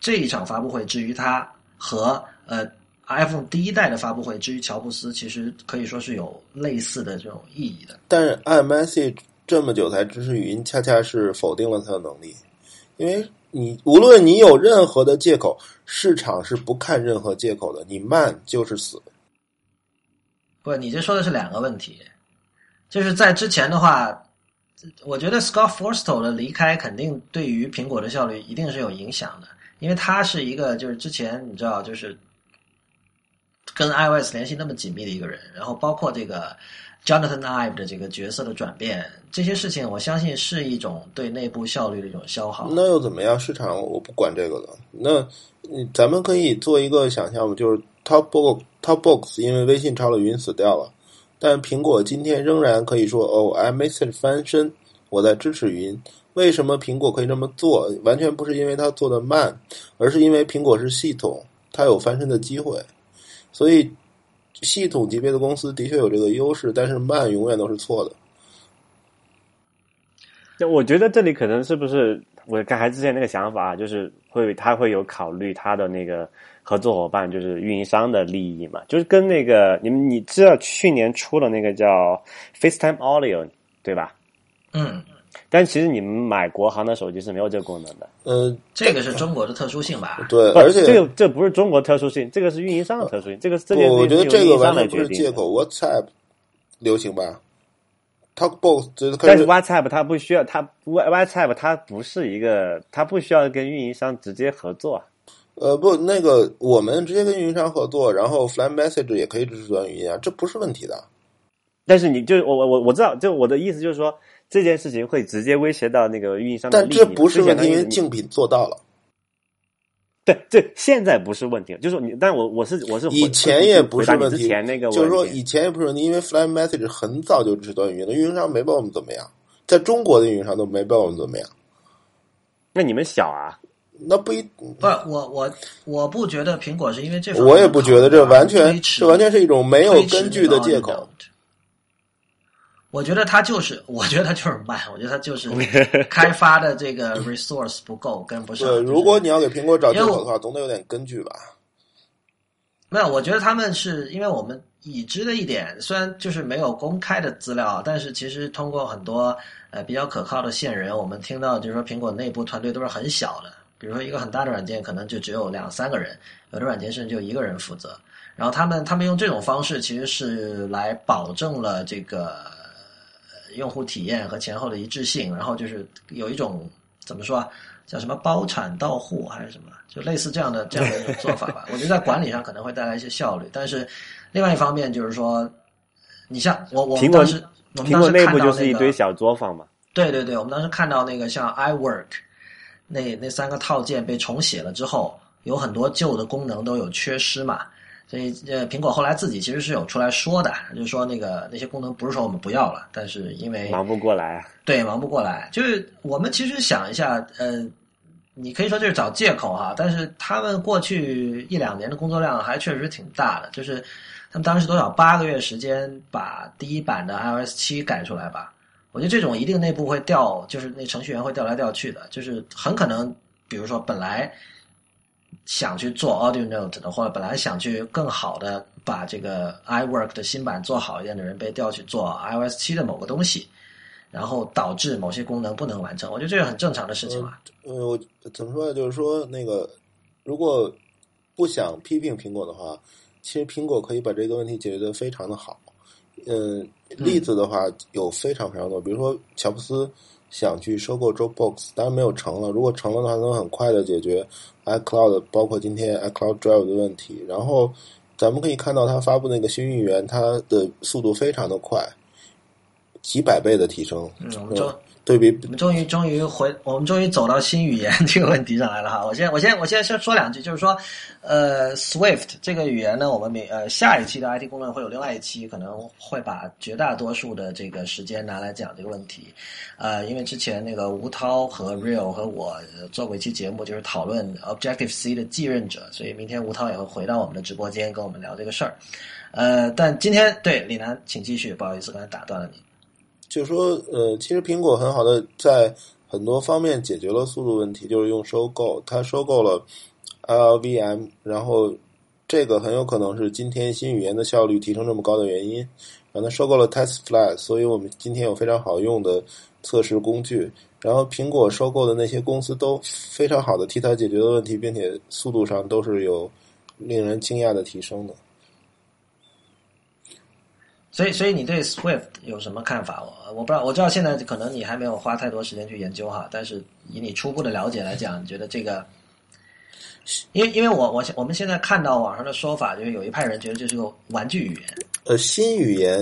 这一场发布会，至于他和呃。iPhone 第一代的发布会，至于乔布斯，其实可以说是有类似的这种意义的。但是 iMessage 这么久才支持语音，恰恰是否定了他的能力，因为你无论你有任何的借口，市场是不看任何借口的，你慢就是死。不，你这说的是两个问题，就是在之前的话，我觉得 Scott Forstall 的离开肯定对于苹果的效率一定是有影响的，因为他是一个就是之前你知道就是。跟 iOS 联系那么紧密的一个人，然后包括这个 Jonathan Ive 的这个角色的转变，这些事情，我相信是一种对内部效率的一种消耗。那又怎么样？市场我不管这个了。那咱们可以做一个想象，就是 Topbox Topbox 因为微信抄了云死掉了，但苹果今天仍然可以说哦，iMessage 翻身，我在支持云。为什么苹果可以这么做？完全不是因为它做的慢，而是因为苹果是系统，它有翻身的机会。所以，系统级别的公司的确有这个优势，但是慢永远都是错的。那我觉得这里可能是不是我刚才之前那个想法，就是会他会有考虑他的那个合作伙伴，就是运营商的利益嘛，就是跟那个你们你知道去年出了那个叫 FaceTime Audio 对吧？嗯。但其实你们买国行的手机是没有这个功能的。呃，这个是中国的特殊性吧？对，而且这个这不是中国特殊性，这个是运营商的特殊性。这个这个我觉得这个完全不是是借口。WhatsApp 流行吧？TalkBox 就是但是 WhatsApp 它不需要，它 WhatsApp 它不是一个，它不需要跟运营商直接合作。呃，不，那个我们直接跟运营商合作，然后 Fly Message 也可以支持短语音啊，这不是问题的。但是你就我我我我知道，就我的意思就是说，这件事情会直接威胁到那个运营商的利益。但这不是问题，因为竞品做到了，对对，现在不是问题，就是你，但我我是我是以前也不是问题。前那个，就是说以前也不是问题，因为 Fly Message 很早就支持短语音了，运营商没把我们怎么样，在中国的运营商都没把我们怎么样。那你们小啊，那不一，不是我我我不觉得苹果是因为这方面我也不觉得这完全这完全是一种没有根据的借口。我觉得它就是，<laughs> 我觉得它就是慢，我觉得它就是 <laughs> 开发的这个 resource 不够，跟不上。对，就是如果你要给苹果找借口的话，总得有点根据吧。没有，我觉得他们是因为我们已知的一点，虽然就是没有公开的资料，但是其实通过很多呃比较可靠的线人，我们听到就是说苹果内部团队都是很小的，比如说一个很大的软件可能就只有两三个人，有的软件甚至就一个人负责。然后他们他们用这种方式其实是来保证了这个呃用户体验和前后的一致性，然后就是有一种怎么说啊，叫什么包产到户还是什么，就类似这样的这样的一种做法吧。<laughs> 我觉得在管理上可能会带来一些效率，但是另外一方面就是说，你像我我们当时我们苹果内部就是一堆小作坊嘛。对对对，我们当时看到那个像 iWork 那那三个套件被重写了之后，有很多旧的功能都有缺失嘛。所以呃，苹果后来自己其实是有出来说的，就是说那个那些功能不是说我们不要了，但是因为忙不过来啊。对忙不过来，就是我们其实想一下，呃，你可以说这是找借口哈，但是他们过去一两年的工作量还确实挺大的，就是他们当时多少八个月时间把第一版的 iOS 七改出来吧。我觉得这种一定内部会调，就是那程序员会调来调去的，就是很可能，比如说本来想去做 Audio Note 的，或者本来想去更好的把这个 iWork 的新版做好一点的人，被调去做 iOS 七的某个东西，然后导致某些功能不能完成。我觉得这是很正常的事情嘛。呃，我怎么说呢？就是说，那个如果不想批评苹果的话，其实苹果可以把这个问题解决的非常的好。嗯，例子的话有非常非常多，比如说乔布斯想去收购 Dropbox，当然没有成了。如果成了的话，能很快的解决 iCloud，包括今天 iCloud Drive 的问题。然后咱们可以看到，它发布那个新语言，它的速度非常的快，几百倍的提升。嗯，我们终对比我们终于终于回，我们终于走到新语言 <laughs> 这个问题上来了哈。我先我先我先先说两句，就是说，呃，Swift 这个语言呢，我们每呃下一期的 IT 公论会有另外一期，可能会把绝大多数的这个时间拿来讲这个问题。呃，因为之前那个吴涛和 Real 和我做过一期节目，就是讨论 Objective C 的继任者，所以明天吴涛也会回到我们的直播间跟我们聊这个事儿。呃，但今天对李楠，请继续，不好意思，刚才打断了你。就说，呃，其实苹果很好的在很多方面解决了速度问题，就是用收购，它收购了 LLVM，然后这个很有可能是今天新语言的效率提升这么高的原因。然后它收购了 TestFly，所以我们今天有非常好用的测试工具。然后苹果收购的那些公司都非常好的替它解决了问题，并且速度上都是有令人惊讶的提升的。所以，所以你对 Swift 有什么看法？我我不知道，我知道现在可能你还没有花太多时间去研究哈，但是以你初步的了解来讲，你觉得这个，因为因为我我我们现在看到网上的说法，就是有一派人觉得这是个玩具语言，呃，新语言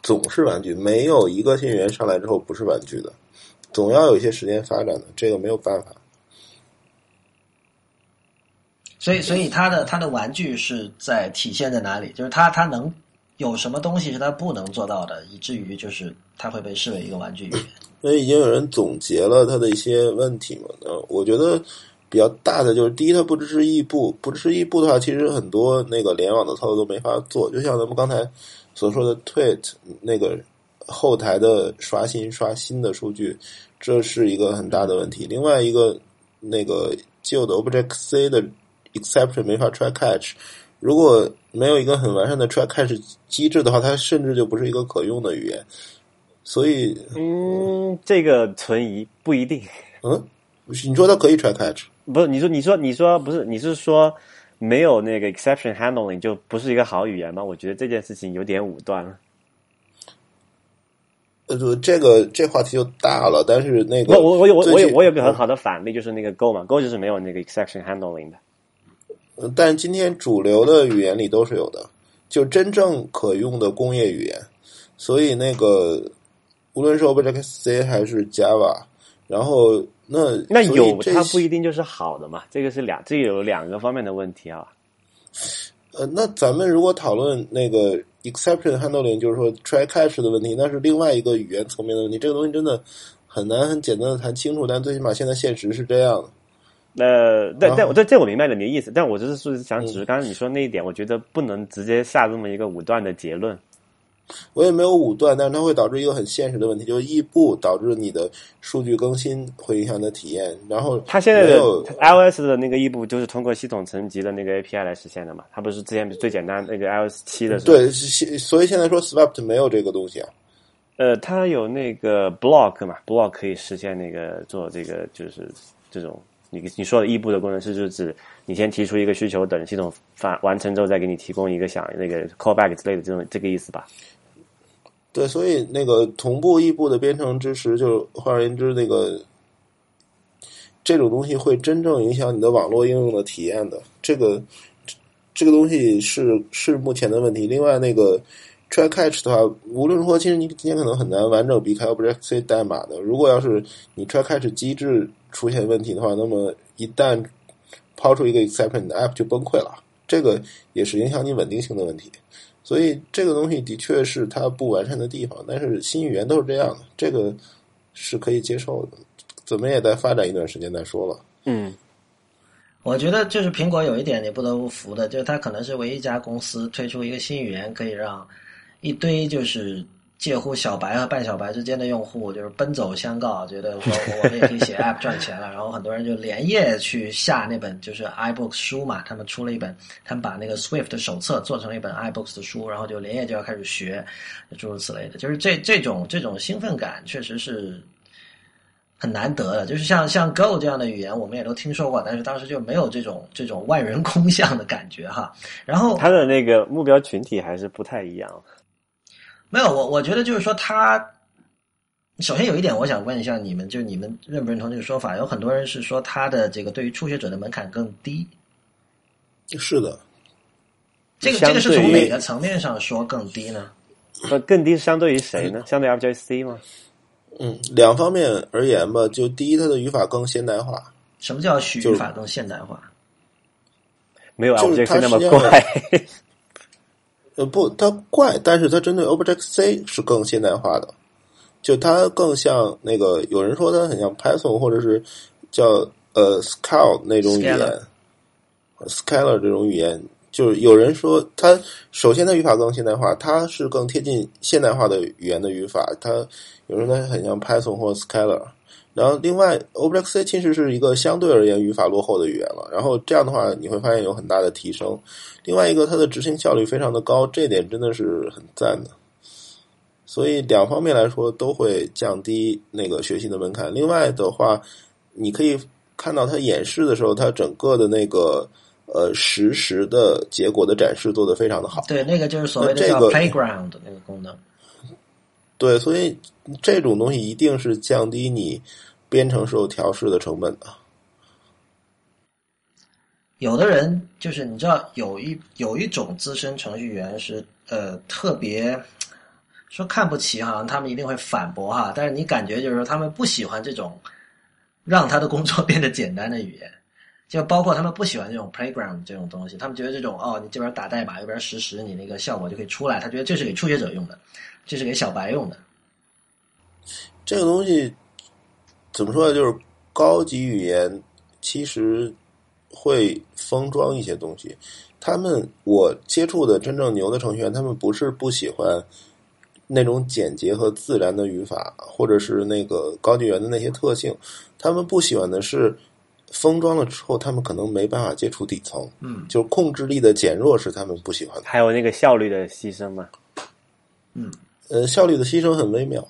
总是玩具，没有一个新语言上来之后不是玩具的，总要有一些时间发展的，这个没有办法。所以所以它的它的玩具是在体现在哪里？就是它它能有什么东西是它不能做到的，以至于就是它会被视为一个玩具语言。因为已经有人总结了它的一些问题嘛，呃，我觉得比较大的就是第一，它不支持异步，不支持异步的话，其实很多那个联网的操作都没法做，就像咱们刚才所说的 Tweet 那个后台的刷新刷新的数据，这是一个很大的问题。另外一个那个旧的 Object C 的 exception 没法 try catch，如果没有一个很完善的 try catch 机制的话，它甚至就不是一个可用的语言。所以，嗯，这个存疑不一定。嗯，你说它可以 try catch，不是，你说你说你说不是，你是说没有那个 exception handling 就不是一个好语言吗？我觉得这件事情有点武断了。呃，呃，这个这话题就大了，但是那个我我我有我我有我有个很。好的反例，就是那个 Go 嘛，Go 就是没有那个 exception handling 的。呃但今天主流的语言里都是有的，就真正可用的工业语言。所以那个无论是 Objective C 还是 Java，然后那那有这它不一定就是好的嘛，这个是两这个有两个方面的问题啊。呃，那咱们如果讨论那个 exception handling，就是说 try catch 的问题，那是另外一个语言层面的问题。这个东西真的很难很简单的谈清楚，但最起码现在现实是这样的。呃，但但我这这我明白了你的意思，但我就是是想指嗯出刚才你说那一点，我觉得不能直接下这么一个武断的结论。我也没有武断，但是它会导致一个很现实的问题，就是异步导致你的数据更新会影响你的体验。然后它现在的 iOS 的那个异步就是通过系统层级的那个 API 来实现的嘛？它不是之前最简单那个 iOS 七的时候，对，是所以现在说 Swift 没有这个东西啊。呃，它有那个 block 嘛，block 可以实现那个做这个就是这种你你说的异步的工程师，就是指你先提出一个需求，等系统发完成之后再给你提供一个想那个 callback 之类的这种这个意思吧？对，所以那个同步异步的编程支持，就是换而言之，那个这种东西会真正影响你的网络应用的体验的。这个这个东西是是目前的问题。另外，那个 try catch 的话，无论如何，其实你今天可能很难完整避开 Objective C 代码的。如果要是你 try catch 机制出现问题的话，那么一旦抛出一个 exception，你的 app 就崩溃了。这个也是影响你稳定性的问题。所以这个东西的确是它不完善的地方，但是新语言都是这样的，这个是可以接受的。怎么也得发展一段时间再说了。嗯，我觉得就是苹果有一点你不得不服的，就是它可能是唯一一家公司推出一个新语言，可以让一堆就是介乎小白和半小白之间的用户就是奔走相告，觉得说 <laughs> 我们也可以写 App 赚钱了。然后很多人就连夜去下那本就是 iBooks 书嘛，他们出了一本，他们把那个 Swift 的手册做成了一本 iBooks 的书，然后就连夜就要开始学，诸如此类的。就是这这种这种兴奋感确实是。很难得的，就是像像 Go 这样的语言，我们也都听说过，但是当时就没有这种这种万人空巷的感觉哈。然后他的那个目标群体还是不太一样。没有我，我觉得就是说他，首先有一点，我想问一下你们，就是你们认不认同这个说法？有很多人是说他的这个对于初学者的门槛更低，是的，这个这个是从哪个层面上说更低呢？那更低是相对于谁呢？相对 Objective C 吗？嗯，两方面而言吧，就第一，它的语法更现代化，什么叫语法更现代化？没有就是 Objective C 那么怪。呃，不，它怪，但是它针对 Object C 是更现代化的，就它更像那个有人说它很像 Python 或者是叫呃 Scala 那种语言 Scala，Scala 这种语言，就是有人说它首先它语法更现代化，它是更贴近现代化的语言的语法，它有人说它很像 Python 或者 Scala。然后，另外，Object C 其实是一个相对而言语法落后的语言了。然后这样的话，你会发现有很大的提升。另外一个，它的执行效率非常的高，这点真的是很赞的。所以两方面来说都会降低那个学习的门槛。另外的话，你可以看到它演示的时候，它整个的那个呃实时的结果的展示做得非常的好。对，那个就是所谓的叫那这个 playground 的那个功能。对，所以这种东西一定是降低你编程时候调试的成本的。有的人就是你知道，有一有一种资深程序员是呃特别说看不起，哈他们一定会反驳哈，但是你感觉就是说他们不喜欢这种让他的工作 <laughs> 变得简单的语言，就包括他们不喜欢这种 playground 这种东西，他们觉得这种哦，你这边打代码，右边实时，你那个效果就可以出来，他觉得这是给初学者用的，这是给小白用的。这个东西怎么说呢？就是高级语言其实会封装一些东西。他们我接触的真正牛的程序员，他们不是不喜欢那种简洁和自然的语法，或者是那个高级语言的那些特性。他们不喜欢的是封装了之后，他们可能没办法接触底层。嗯就是控制力的减弱是他们不喜欢的。还有那个效率的牺牲嘛。嗯，呃，效率的牺牲很微妙，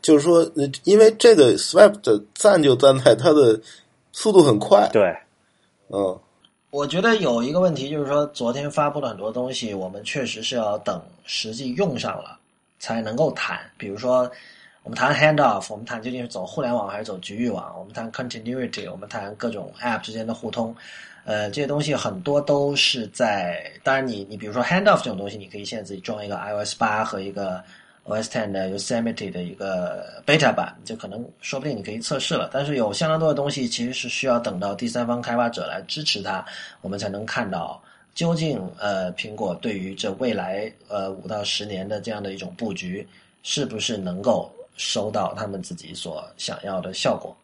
就是说，呃因为这个 Swift 赞就赞在它的速度很快，对，嗯，我觉得有一个问题就是说，昨天发布了很多东西，我们确实是要等实际用上了，才能够谈。比如说，我们谈 handoff，我们谈究竟是走互联网还是走局域网，我们谈 continuity，我们谈各种 app 之间的互通。呃，这些东西很多都是在，当然你你比如说 handoff 这种东西，你可以现在自己装一个 iOS 八和一个 OS Ten 的 Yosemite 的一个 beta 版，就可能说不定你可以测试了。但是有相当多的东西其实是需要等到第三方开发者来支持它，我们才能看到究竟呃苹果对于这未来呃五到十年的这样的一种布局，是不是能够收到他们自己所想要的效果。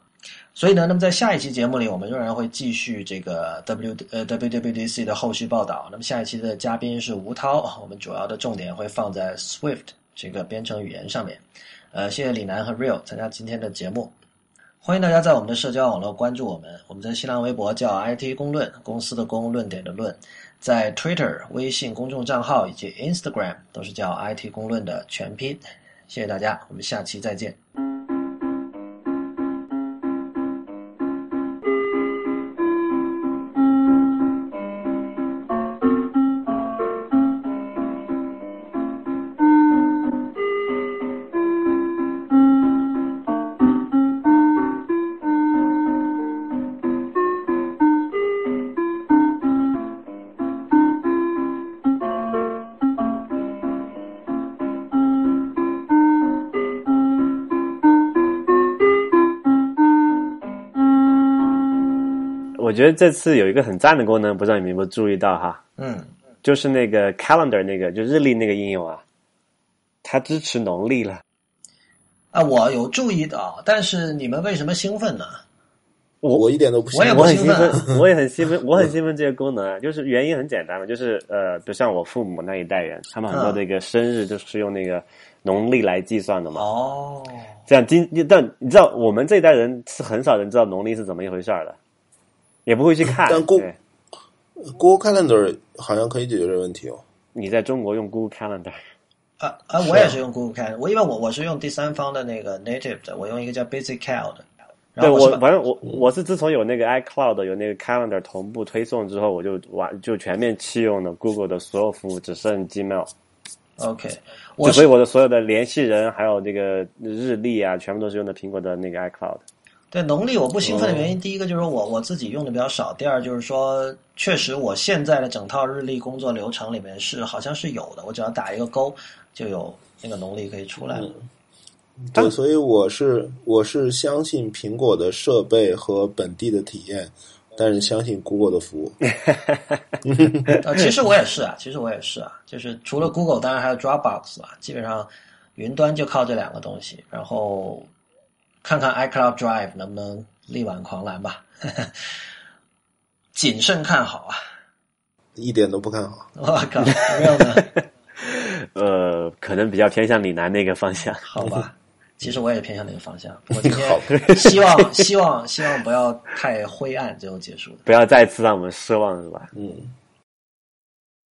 所以呢，那么在下一期节目里，我们仍然会继续这个 W 呃 WWDC 的后续报道。那么下一期的嘉宾是吴涛，<laughs> 我们主要的重点会放在 Swift 这个编程语言上面。呃，谢谢李楠和 Real 参加今天的节目，欢迎大家在我们的社交网络关注我们。我们在新浪微博叫 IT 公论，公司的公，论点的论，在 Twitter 微信公众账号以及 Instagram 都是叫 IT 公论的全拼。谢谢大家，我们下期再见。觉得这次有一个很赞的功能，不知道你们有没有注意到哈？嗯，就是那个 calendar 那个就日历那个应用啊，它支持农历了。啊，我有注意到，但是你们为什么兴奋呢？我我一点都不我也信我很兴不兴奋奋，<laughs> 我也很兴奋，我很兴奋这个功能啊，<laughs> 就是原因很简单嘛，就是呃，就像我父母那一代人，他们很多嗯这个生日就是用那个农历来计算的嘛。哦，这样今但你知道我们这一代人是很少人知道农历是怎么一回事儿的，也不会去看。但 Google Google Calendar 好像可以解决这个问题哦。你在中国用 Google Calendar，啊啊，我也是用 Google Calendar，我因为我我是用第三方的那个 native 的，我用一个叫 BusyCal 的。然对我反正我我是自从有那个 iCloud 有那个 Calendar 同步推送之后，我就完就全面弃用了 Google 的所有服务，只剩 Gmail。OK，我所以我的所有的联系人还有那个日历啊，全部都是用的苹果的那个 iCloud。对农历我不兴奋的原哦因，第一个就是我我自己用的比较少，第二就是说，确实我现在的整套日历工作流程里面是好像是有的，我只要打一个勾，就有那个农历可以出来了。对，所以我是我是相信苹果的设备和本地的体验，但是相信 Google 的服务。<laughs> 呃，其实我也是啊，其实我也是啊，就是除了 Google，当然还有 Dropbox 啊，基本上云端就靠这两个东西，然后看看 iCloud Drive 能不能力挽狂澜吧，<laughs> 谨慎看好啊！一点都不看好。我靠，real 呢？<laughs> 呃，可能比较偏向李楠那个方向。好吧，<laughs> 其实我也偏向那个方向。我今天希望希望希望不要太灰暗，最后结束的。不要再次让我们失望，是吧？嗯，